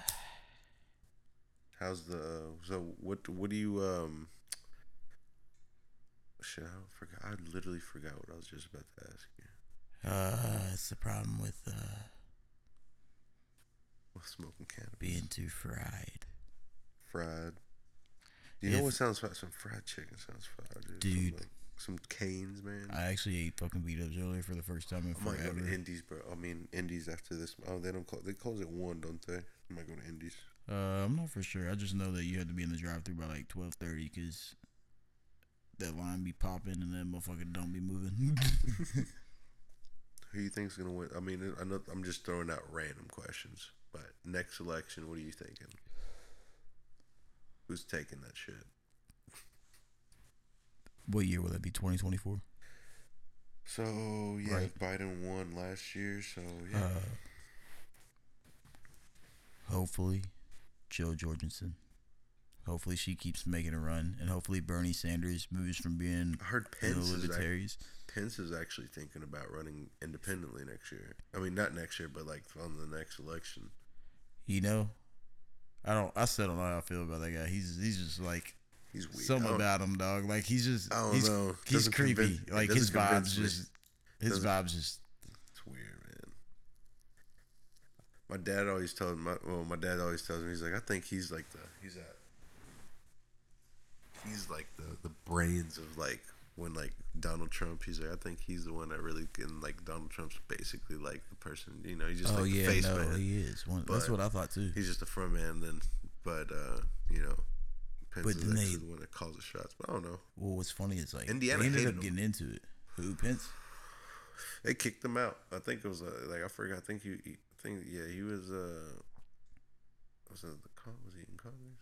How's the so what what do you um? Shit, I forgot. I literally forgot what I was just about to ask you. uh it's the problem with uh smoking cannabis, being too fried. fried. You know what sounds fire? Some fried chicken sounds fried, dude. Dude. Some, like, some canes, man. I actually ate fucking beat ups earlier for the first time in I might go forever. to Indi's, bro. I mean, Indi's after this. Oh, they don't close. They close at one, don't they? I might go to Indi's. Uh, I'm not for sure. I just know that you had to be in the drive-through by like twelve thirty because that line be popping and that motherfucker don't be moving. Who you think's gonna win? I mean, I know, I'm just throwing out random questions, but next election, what are you thinking? Who's taking that shit? what year will it be? Twenty twenty four. So yeah, Right. Biden won last year. So yeah, Uh, hopefully, Jo Jorgensen. Hopefully, she keeps making a run, and hopefully, Bernie Sanders moves from being I heard Pence is ac- Pence is actually thinking about running independently next year. I mean, not next year, but like on the next election. You know, I don't. I still don't know how I feel about that guy. He's he's just like He's weird. Something about him, dog. Like he's just I don't he's, know. he's Doesn't creepy. convince- like his vibes just his Doesn't- vibes just It's weird, man. My dad always tells my well, my dad always tells me he's like I think he's like the he's at he's like the the brains of like when like Donald Trump he's like I think he's the one that really can like Donald Trump's basically like the person you know he's just oh like yeah, the face no, man he is. One, that's what I thought too. he's just the front man then but uh you know Pence But is then actually they- the one that calls the shots but I don't know Well, what's funny is like Indiana they ended up him. getting into it. Who Pence? they kicked him out I think it was uh, like I forgot I think he, he I think yeah he was uh was it the con was he in Congress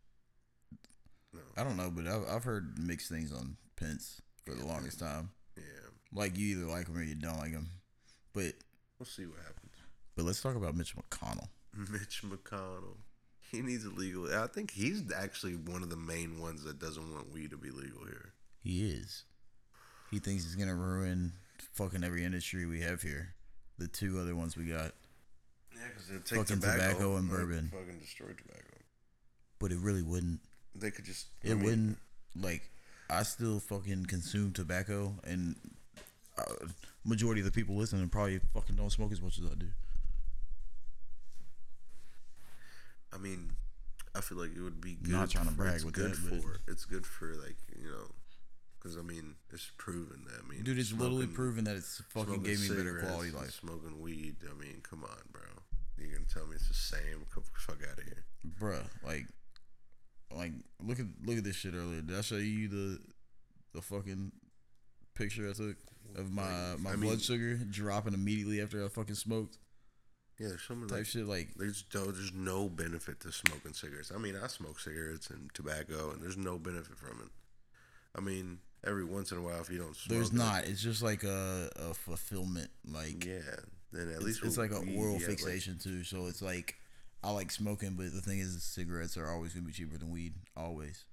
no I don't know, but I've I've heard mixed things on Pence for the longest time. yeah Like you either like him or you don't like him. But we'll see what happens. but let's talk about Mitch McConnell. Mitch McConnell. He needs a legal. I think he's actually one of the main ones that doesn't want weed to be legal here. He is. He thinks he's gonna ruin fucking every industry we have here. The two other ones we got, Yeah, because they take Fucking tobacco, tobacco and bourbon. Fucking destroy tobacco. but it really wouldn't. They could just. I It mean, wouldn't. Like I still fucking consume tobacco, and uh, majority of the people listening probably fucking don't smoke as much as I do. I mean, I feel like it would be good. Not trying to brag it's with good that, for. It's good for like you know, because I mean, it's proven that. I mean, Dude, it's literally proven that it's fucking smoking gave me better quality life, Smoking weed. I mean, come on, bro. You're gonna tell me it's the same? Come fuck out of here. bro. Like, like look at look at this shit earlier. Did I show you the the fucking picture I took of my my I blood mean- sugar dropping immediately after I fucking smoked? Yeah, there's some Type like shit like There's no, there's no benefit to smoking cigarettes. I mean, I smoke cigarettes and tobacco, and there's no benefit from it. I mean, every once in a while if you don't. Smoke There's it, not. It's just like a, a fulfillment. Like Yeah, then at it's, least it's like a oral have, like- fixation too. So it's like I like smoking, but the thing is, cigarettes are always gonna be cheaper than weed. Always.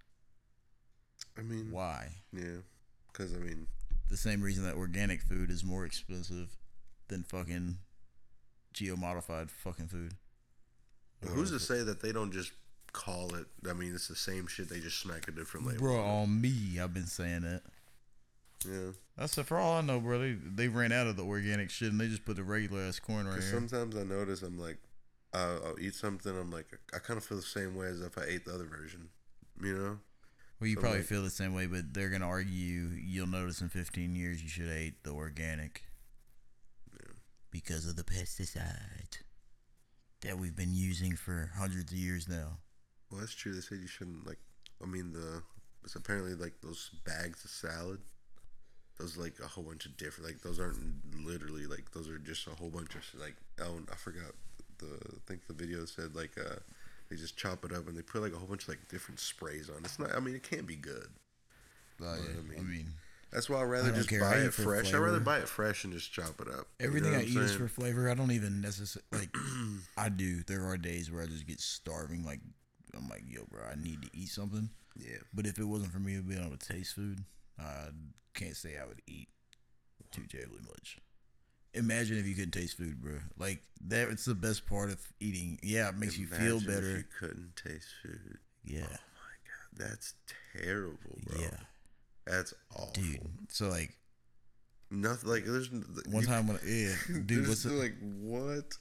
I mean, Why? yeah, because I mean, The same reason that organic food is more expensive than fucking geo modified fucking food. who's to say that they don't just call it? I mean, it's the same shit. They just smack a different label. Bro, on me, I've been saying that. Yeah. That's for all I know, bro. They, they ran out of the organic shit and they just put the regular ass corn right here. sometimes I notice I'm like, I'll, I'll eat something. I'm like, I kind of feel the same way as if I ate the other version. You know? Well, you so, probably like- feel the same way, but they're gonna argue. You'll notice in 15 years you should have ate the organic yeah. because of the pesticide that we've been using for hundreds of years now. Well, that's true. They said you shouldn't like. I mean, the it's apparently like those bags of salad. Those like a whole bunch of different. Like those aren't literally like those are just a whole bunch of like. Oh, I forgot the. I think the video said like uh they just chop it up and they put like a whole bunch of like different sprays on. It's not. I mean, it can't be good. Uh, I I mean, mean, That's why I'd rather just care. buy I it fresh. I'd rather buy it fresh and just chop it up. You know everything I eat is for flavor. I don't even necessarily like. I do. There are days where I just get starving. Like I'm like, yo, bro, I need to eat something. Yeah. But if it wasn't for me being able to taste food, I can't say I would eat too terribly much. Imagine if you couldn't taste food, bro. Like that. It's the best part of eating. Yeah, it makes you feel Imagine if better. you couldn't taste food. Yeah, Oh my god, that's terrible, bro. yeah, That's awful. dude. So like Nothing like there's one you- time when yeah, dude, what's it? like what?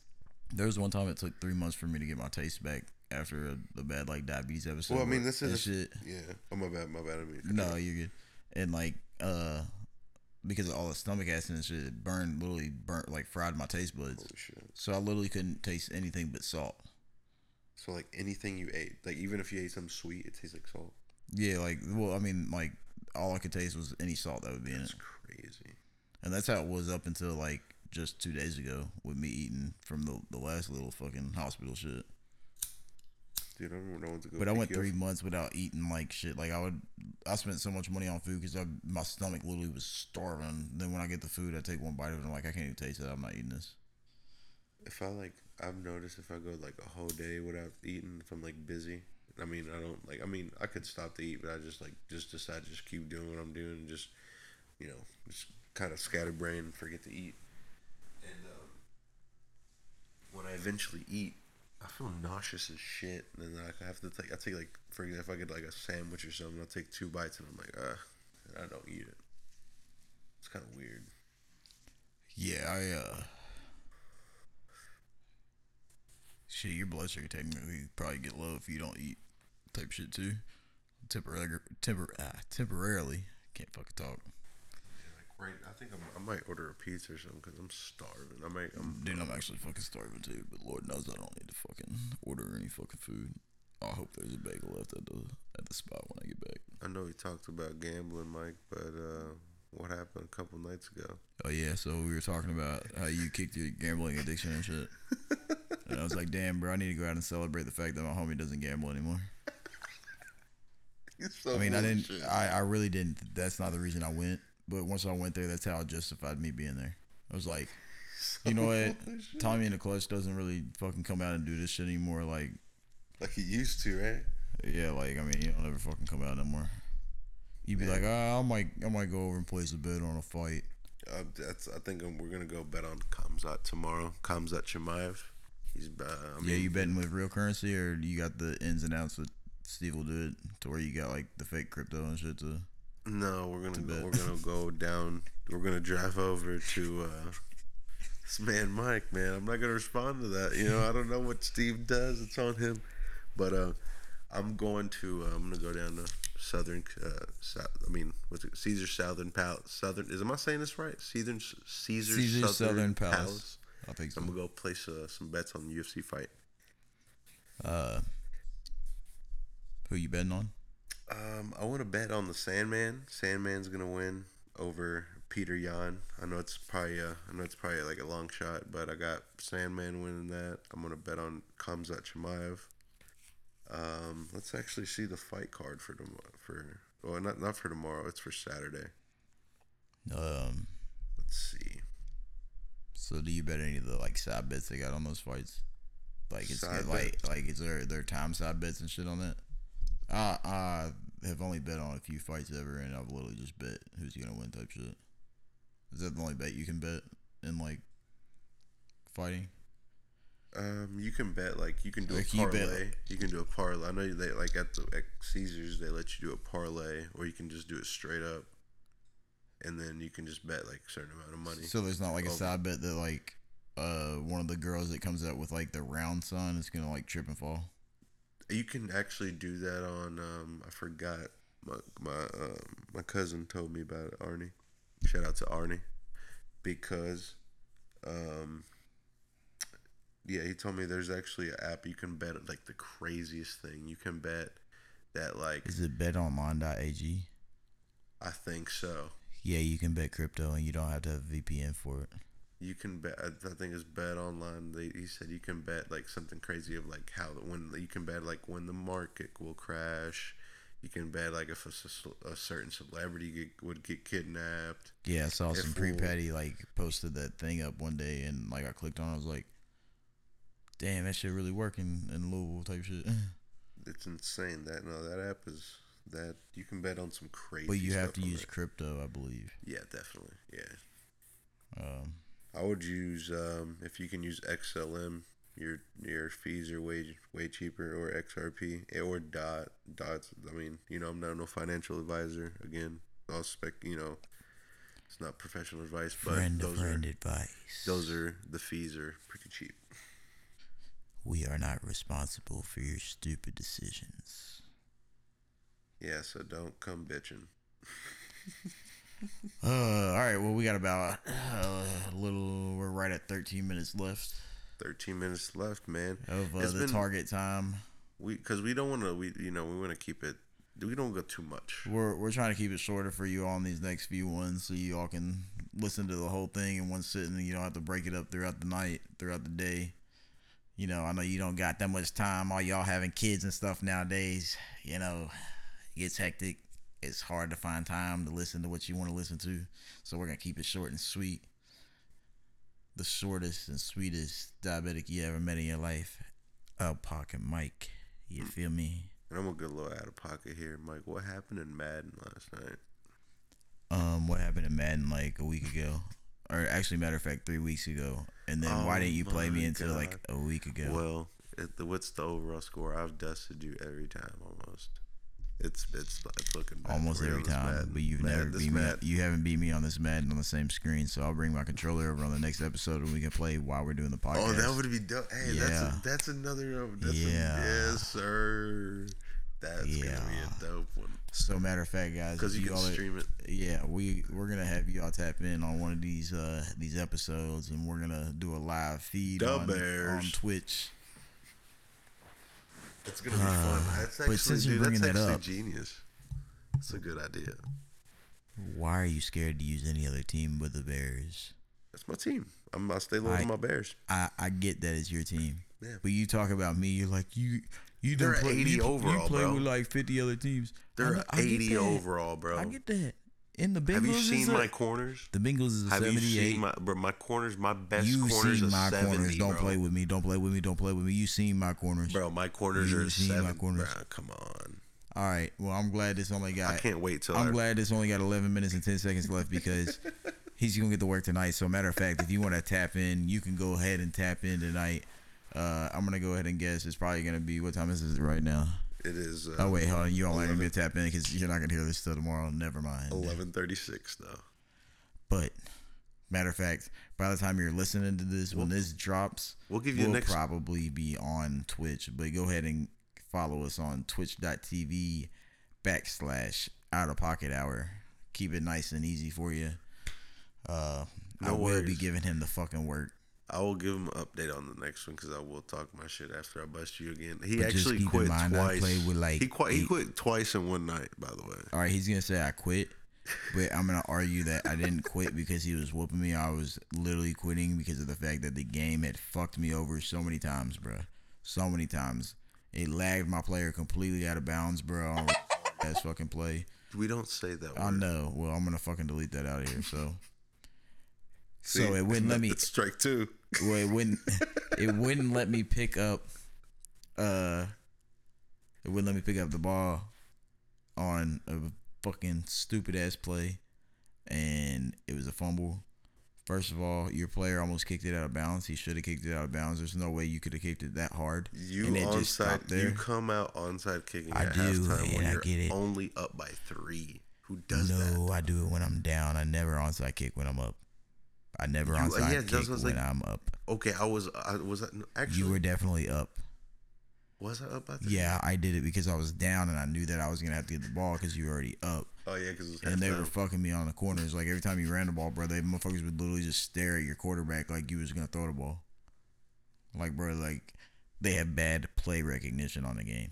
There was one time it took three months for me to get my taste back after a, a bad like diabetes episode. Well, I mean, this is shit. yeah. Oh my bad, my bad. I mean, No, you're good. And like, uh, because of all the stomach acid and shit, it burned literally burnt like fried my taste buds. holy shit. So I literally couldn't taste anything but salt. So like anything you ate, like even if you ate something sweet, it tastes like salt. Yeah, like well, I mean, like all I could taste was any salt that would be in it, That's crazy. and that's how it was up until like just two days ago with me eating from the the last little fucking hospital shit. Dude, I what to go. But I went three months without eating like shit. Like I would, I spent so much money on food because my stomach literally was starving. Then when I get the food, I take one bite of it. and I'm like, I can't even taste it. I'm not eating this. If I like, I've noticed if I go like a whole day without eating, if I'm like busy. I mean, I don't like. I mean, I could stop to eat, but I just like just decide to just keep doing what I'm doing and just, you know, just kind of scatterbrain and forget to eat. And um, when I eventually eat, I feel nauseous as shit. And then I have to take. I take like, for example, if I get like a sandwich or something, I'll take two bites and I'm like, uh, I don't eat it. It's kind of weird. Yeah, I uh shit, your blood sugar technically probably get low if you don't eat type shit too. Temporarily, tempor- ah, temporarily, can't fucking talk. Right, I think I'm, I might order a pizza or something because I'm starving. I might. I'm, Dude, I'm actually fucking starving too, but Lord knows I don't need to fucking order any fucking food. I hope there's a bagel left at the at the spot when I get back. I know we talked about gambling, Mike, but uh, what happened a couple nights ago? Oh yeah, so we were talking about how you kicked your gambling addiction and shit. and I was like, damn, bro, I need to go out and celebrate the fact that my homie doesn't gamble anymore. So I mean, I didn't. I, I really didn't. That's not the reason I went. But once I went there, that's how I justified me being there. I was like, you know what? Tommy in the clutch doesn't really fucking come out and do this shit anymore. Like, like he used to, right? yeah, like I mean, he don't ever fucking come out no more. You'd be like, ah, I might, I might go over and place a bet on a fight. Uh, that's. I think we're gonna go bet on Khamzat tomorrow. Khamzat Chimaev. He's. Uh, I mean, yeah, you betting with real currency, or you got the ins and outs with Steve will do it to where you got like the fake crypto and shit to. No, we're gonna go, we're gonna go down. We're gonna drive over to uh, this man Mike. Man, I'm not gonna respond to that. You know, I don't know what Steve does. It's on him. But uh, I'm going to. Uh, I'm gonna go down to Southern. Uh, South, I mean, what's it? Caesar Southern Palace. Southern. Is am I saying this right? Southern Caesar, Caesar Southern, Southern Palace. Palace. I think so. I'm gonna go place uh, some bets on the UFC fight. Uh, who you betting on? Um, I want to bet on the Sandman. Sandman's gonna win over Petr Yan. I know it's probably uh, I know it's probably like a long shot, but I got Sandman winning that. I'm gonna bet on Khamzat Chimaev. Um, let's actually see the fight card for them for Well, not not for tomorrow. It's for Saturday. Um, Let's see. so do you bet any of the like side bets they got on those fights? Like it's Side like like is there their time side bets and shit on that? Uh, I have only bet on a few fights ever, and I've literally just bet who's gonna win type shit. Is that the only bet you can bet in like fighting? Um, you can bet like you can do Like, a you bet- parlay. You can do a parlay. I know they like at the at Caesars they let you do a parlay, or you can just do it straight up, and then you can just bet like a certain amount of money. So there's not like a side bet that like uh one of the girls that comes out with like the round sun is gonna like trip and fall. You can actually do that on. Um, I forgot. My my um, my cousin told me about it. Arnie, shout out to Arnie, because, um, yeah, he told me there's actually an app you can bet like the craziest thing. You can bet that like Is it betonline.ag? I think so. Yeah, you can bet crypto and you don't have to have a VPN for it. You can bet. I think it's bet online. They, he said you can bet like something crazy of like how when you can bet like when the market will crash. You can bet like if a certain celebrity get, would get kidnapped. Yeah, I saw some pre we'll- patty like posted that thing up one day and like I clicked on it, I was like, Damn, that shit really working in Louisville type shit. It's insane. That no, that app is that you can bet on some crazy. but you have to use there. crypto, I believe. Yeah, definitely. Yeah, Um I would use um if you can use XLM. Your your fees are way way cheaper, or XRP or Dot. Dots. I mean, you know, I'm not no financial advisor. Again, I'll spec. You know, it's not professional advice, but friend those friend are advice. those are the fees are pretty cheap. we are not responsible for your stupid decisions. Yeah, so don't come bitching. Uh, all right. Well, we got about uh, a little. We're right at 13 minutes left Thirteen minutes left, man. of uh, It's the been- target time. We because we don't want to. We you know we want to keep it. We don't go too much. We're we're trying to keep it shorter for you all on these next few ones, so you all can listen to the whole thing in one sitting, and you don't have to break it up throughout the night, throughout the day. You know, I know you don't got that much time. All y'all having kids and stuff nowadays. You know, it gets hectic. It's hard to find time to listen to what you want to listen to. So we're gonna keep it short and sweet. The shortest and sweetest diabetic you ever met in your life, out pocket Mike. You feel me? And I'm gonna get a little out of pocket here, Mike. What happened in Madden last night? Um, what happened in Madden like a week ago, or actually, matter of fact, three weeks ago. And then why Oh didn't you play me my until like a week ago? Well, it, the, what's the overall score? I've dusted you every time almost. It's it's, it's looking bad Almost every time, Madden. but you've Mad- never beat me. You haven't beat me on this Madden on the same screen, so I'll bring my controller over on the next episode and we can play while we're doing the podcast. Oh, that would be dope. Hey, that's a, that's another. uh, That's Yeah. A, yes, sir. That's gonna be a dope one so matter of fact, guys, because if you can all are- stream it. yeah, we we're gonna have you all tap in on one of these uh these episodes, and we're gonna do a live feed on, on Twitch. It's gonna be fun. Uh, that's but actually, since you're dude, that's bringing that up- genius. It's a good idea. Why are you scared to use any other team but the Bears? That's my team. I'm. I stay loyal I- to my Bears. I, I get that it's your team. Yeah. But you talk about me, you're like you you They're play, 80 you, you play bro. with like fifty other teams. I They're know- I 80 overall, bro. I get that. In the Bengals, Have you seen a- my corners? the Bengals is a Have you seen my bro? My corners, my best you corners seen my 70, corners. Don't bro. play with me. Don't play with me. Don't play with me. You seen my corners. Bro, my corners You are seen my seven. corners. Bro, come on. All right. Well, I'm glad this only got. I can't wait till I'm I- glad this only got 11 minutes and 10 seconds left because he's gonna get to work tonight. So, matter of fact, if you want to tap in, you can go ahead and tap in tonight. Uh, I'm gonna go ahead and guess it's probably gonna be what time is it right now? It is. Uh, Oh wait, hold on. You don't gonna be able to tap in because you're not gonna hear this till tomorrow. Never mind. Eleven thirty six though. But matter of fact, by the time you're listening to this, when this drops, we'll give you we'll next- probably be on Twitch. But go ahead and follow us on twitch.tv backslash out of pocket hour. Keep it nice and easy for you. Uh, I No will be giving him the fucking work. I will give him an update on the next one because I will talk my shit after I bust you again. He But actually quit mind, twice. with, like, he quit. He quit twice in one night. By the way. All right, he's gonna say I quit, but I'm gonna argue that I didn't quit because he was whooping me. I was literally quitting because of the fact that the game had fucked me over so many times, bro. So many times. It lagged my player completely out of bounds, bro. On ass fucking play. We don't say that. I word. know. Well, I'm gonna fucking delete that out of here. So, See? so it wouldn't let me. Strike two. Well, it wouldn't. it wouldn't let me pick up. Uh, it wouldn't let me pick up the ball on a fucking stupid ass play, and it was a fumble. First of all, your player almost kicked it out of bounds. He should have kicked it out of bounds. There's no way you could have kicked it that hard. You and it just stopped onside. there. You come out onside kicking I at do, halftime when and I you're get it. only up by three. Who does no, that? I do it when I'm down. I never onside kick when I'm up. I never You- uh, onside yeah, kick was when like- I'm up. Okay, I was. I was that actually. You were definitely up. was I up three? Yeah, I did it because I was down and I knew that I was gonna have to get the ball because you were already up. Oh yeah, because And they were fucking me on the corners. Like every time you ran the ball, bro, they motherfuckers would literally just stare at your quarterback like you was gonna throw the ball. Like, bro, like they have bad play recognition on the game.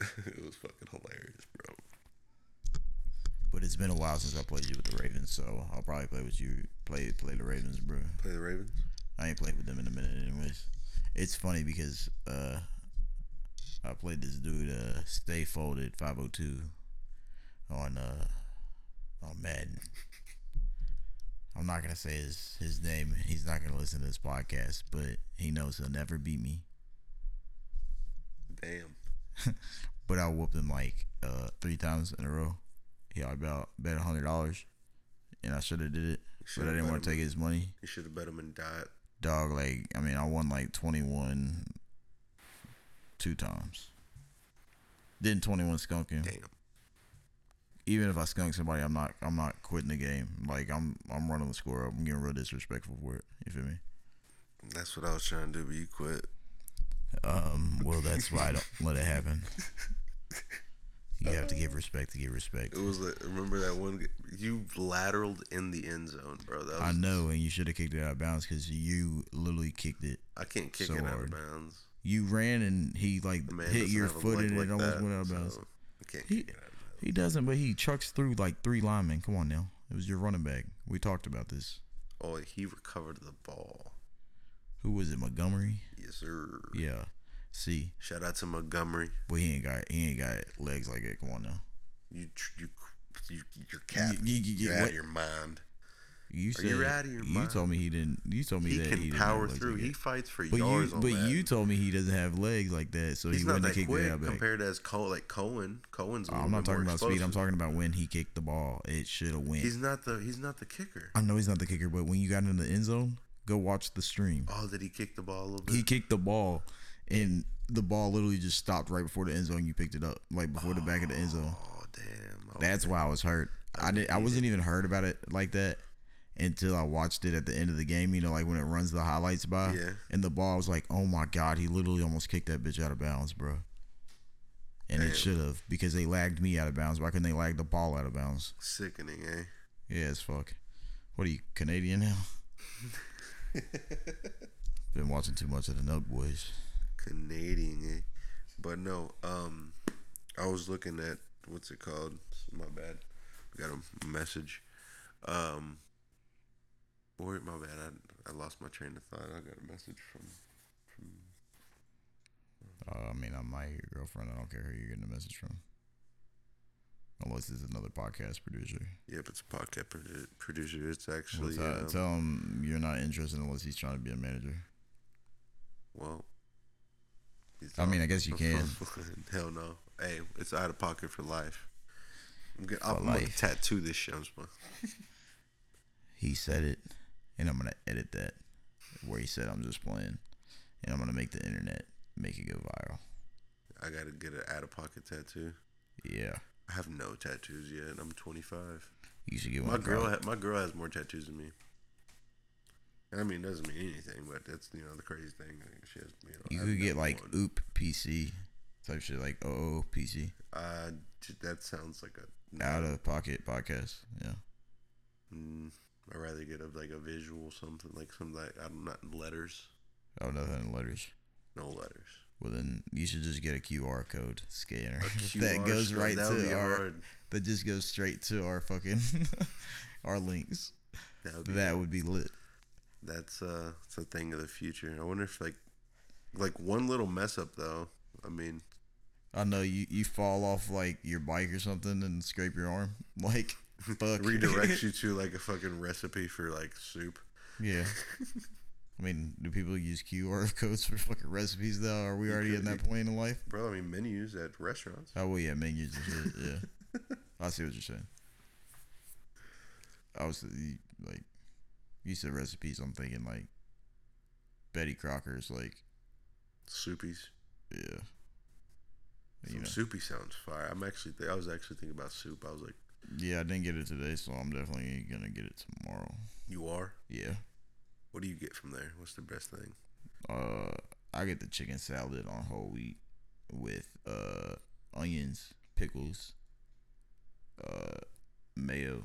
it was fucking hilarious, bro. But it's been a while since I played you with the Ravens, so I'll probably play with you. Play play the Ravens, bro. Play the Ravens. I ain't played with them in a minute, anyways. It's funny because uh, I played this dude, uh, Stay Folded 502 on uh on Madden. I'm not gonna say his his name. He's not gonna listen to this podcast, but he knows he'll never beat me. Damn. But I whooped him like uh three times in a row. He I about bet a hundred dollars, and I should have did it, but I didn't want to take his money. You should have bet him and died. dog like i mean i won like 21 two times didn't 21 skunk him Damn. even if i skunk somebody i'm not i'm not quitting the game like i'm i'm running the score up i'm getting real disrespectful for it you feel me That's what I was trying to do, but you quit. um well that's why i don't let it happen you have to give respect to give respect It was like remember that one you lateraled in the end zone, bro. That was, i know and you should have kicked it out of bounds because you literally kicked it I can't kick so it out hard. of bounds. you ran and he like hit your foot and like it almost that, went out of bounds so I can't He- kick it out of bounds. He doesn't, but he chucks through like three linemen. Come on now. It was your running back. We talked about this. Oh, he recovered the ball. Who was it? Montgomery? Yes, sir. Yeah. See, Shout out to Montgomery. but he ain't got he ain't got legs like that. Come on now. You, you, you, you're. You- you- you- You, are what? out of your mind. You said you out of your you told me he didn't. You told me He that can he didn't power through. Like he fights for but you, yards on but that. you told me he doesn't have legs like that, so He's he not wouldn't have that kicked quick out back. compared to as Cole, like Cohen. Cohen's. A I'm not talking about speed. I'm talking about when he kicked the ball. It should have went. He's not the. He's not the kicker. I know he's not the kicker, but when you got in the end zone, go watch the stream. Oh, did he kick the ball a little bit? he kicked the ball and the ball literally just stopped right before the end zone you picked it up like before the back of the end zone. Oh damn. Oh, that's why i was hurt. I did i wasn't even heard about it like that until i watched it at the end of the game you know like when it runs the highlights by. Yeah. and the ball was like oh my god he literally almost kicked that bitch out of bounds bro and it should have because they lagged me out of bounds. Why couldn't they lag the ball out of bounds? Sickening, eh? yeah as fuck. What are you canadian now? Been watching too much of the Nug boys Canadian, eh? But no, um, I was looking at what's it called? My bad. Got a message. Um, or my bad. I I lost my train of thought. I got a message from from. Uh, I mean, I'm your girlfriend. I don't care who you're getting a message from. Unless it's another podcast producer. Yep, it's a podcast produ- producer. It's actually Well, um, tell him you're not interested unless he's trying to be a manager. well. I mean, I guess you can. Hell no. Hey, it's out of pocket for life. I'm, get, I'm gonna life. tattoo this shit. Gonna- He said it, and I'm gonna edit that where he said I'm just playing, and I'm gonna make the internet make it go viral. I gotta get an out of pocket tattoo. Yeah, I have no tattoos yet. I'm 25. you should get one. My girl, ha- my girl has more tattoos than me. I mean, it doesn't mean anything, but that's you know the crazy thing. She has, you know, You could get like one. oop PC type shit, like OO PC, Uh, that sounds like a. out of pocket podcast. Yeah. Mm, I'd rather get a like a visual something like some like I'm not letters, Oh, nothing in letters. no letters. Well, then you should just get a QR code scanner A that goes right that to our. hard. That just goes straight to our fucking our links. That would be, That would be lit. That's uh, it's a thing of the future. I wonder if like, like one little mess up though. I mean, I know you you fall off like your bike or something and scrape your arm. Like fuck. Redirects you to like a fucking recipe for like soup. Yeah. I mean, do people use QR codes for fucking recipes though? Are we already in that point in life? Bro, I mean menus at restaurants. Oh well, yeah, menus and shit. Yeah, I see what you're saying. I was like, you said recipes. I'm thinking like Betty Crocker's. Like, Soupies. yeah, you know, soupy sounds fire. I'm actually th- I was actually thinking about soup. I was like, yeah. I didn't get it today, so I'm definitely gonna get it tomorrow. you are? Yeah. What do you get from there? What's the best thing? Uh, I get the chicken salad on whole wheat with uh onions, pickles, uh, mayo,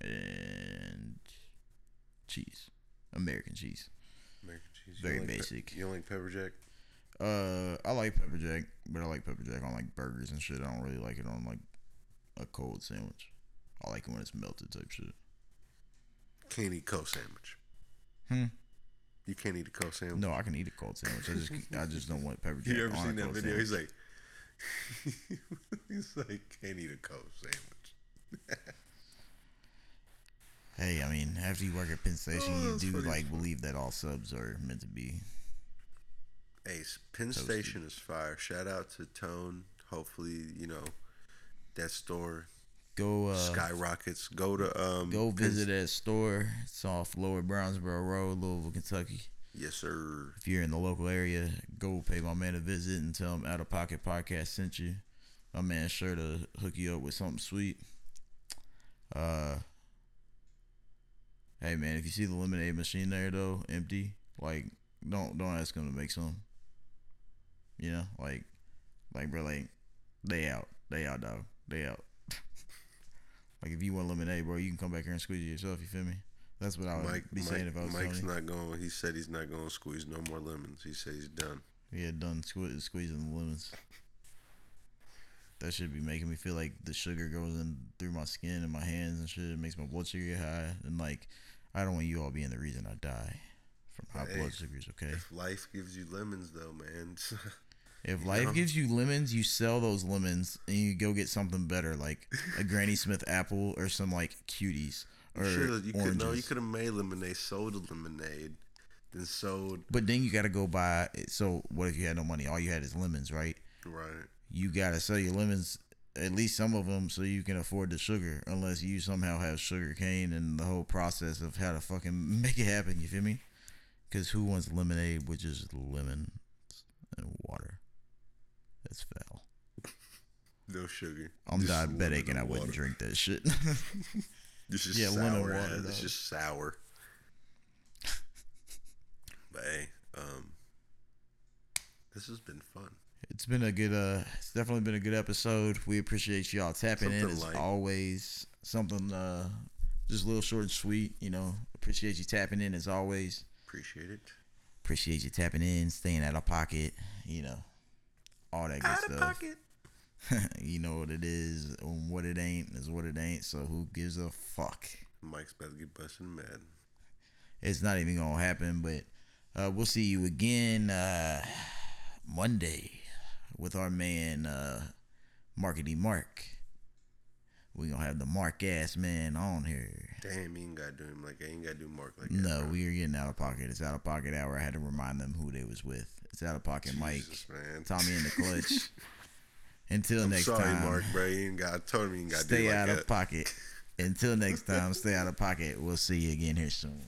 and cheese. American cheese. American cheese. Very don't like pe- basic. you don't like pepper jack? Uh, I like pepper jack, but I like pepper jack on like burgers and shit. I don't really like it on like a cold sandwich. I like it when it's melted type shit. Can't eat cold sandwich. Hmm. You can't eat a cold sandwich. No, I can eat a cold sandwich. I just I just don't want pepper jack. You ever seen that video? sandwich. He's like, he's like, can't eat a cold sandwich. Hey, I mean, after you work at Penn Station, Oh, you do funny like believe that all subs are meant to be. Hey, Penn Toasty. Station is fire. Shout out to Tone. Hopefully, you know that store Go, uh, skyrockets. Go to um. go Penn- visit that store. It's off Lower Brownsboro Road, Louisville, Kentucky. Yes, sir. If you're in the local area, go pay my man a visit and tell him Out of Pocket Podcast sent you. My man sure to hook you up with something sweet. Uh, hey man, if you see the lemonade machine there though, empty, like don't don't ask him to make some. You know, like like bro, like they out, they out, dog, they out. like if you want lemonade, bro, you can come back here and squeeze it yourself. You feel me? That's what I would Mike, be Mike saying if I was Mike's you. not going. He said he's not going to squeeze no more lemons. He said he's done. Yeah, done sque- squeezing the lemons. That should be making me feel like the sugar goes in through my skin and my hands and shit. It makes my blood sugar get high. And like, I don't want you all being the reason I die from high Hey. blood sugars. Okay. If life gives you lemons, though, man, If life know? gives you lemons, you sell those lemons and you go get something better, like a Granny Smith apple or some like cuties or you could oranges. no, you could have made lemonade, sold a lemonade, then sold but then you got to go buy. So what if you had no money? All you had is lemons, right? Right. you gotta sell your lemons at least some of them so you can afford the sugar unless you somehow have sugar cane and the whole process of how to fucking make it happen you feel me because who wants lemonade with just lemons and water that's foul No sugar. i'm Just diabetic and i wouldn't water. drink that shit It's just Yeah, sour. lemon water. It's just sour. but hey, um, this has been fun. It's been a good uh it's definitely been a good episode we appreciate y'all tapping in Something as light. always something uh just a little short and sweet you know appreciate you tapping in as always Appreciate it. Appreciate you tapping in, staying out of pocket, you know, all that good Out of stuff. pocket. you know what it is, and what it ain't is what it ain't. So who gives a fuck? Mike's about to get busted mad. It's not even gonna happen. But uh, we'll see you again uh, Monday with our man uh, Markety Mark. We gonna have the Mark ass man on here. Damn, you ain't gotta do him like I ain't gotta do Mark like that. No, bro. we are getting out of pocket. It's out of pocket hour. I had to remind them who they was with. It's out of pocket, Mike. Man. Tommy in the clutch. Until I'm next sorry, time, Mark, bro. You ain't got. I told him you ain't got do stay it like out that. of pocket. Until next time, stay out of pocket. We'll see you again here soon.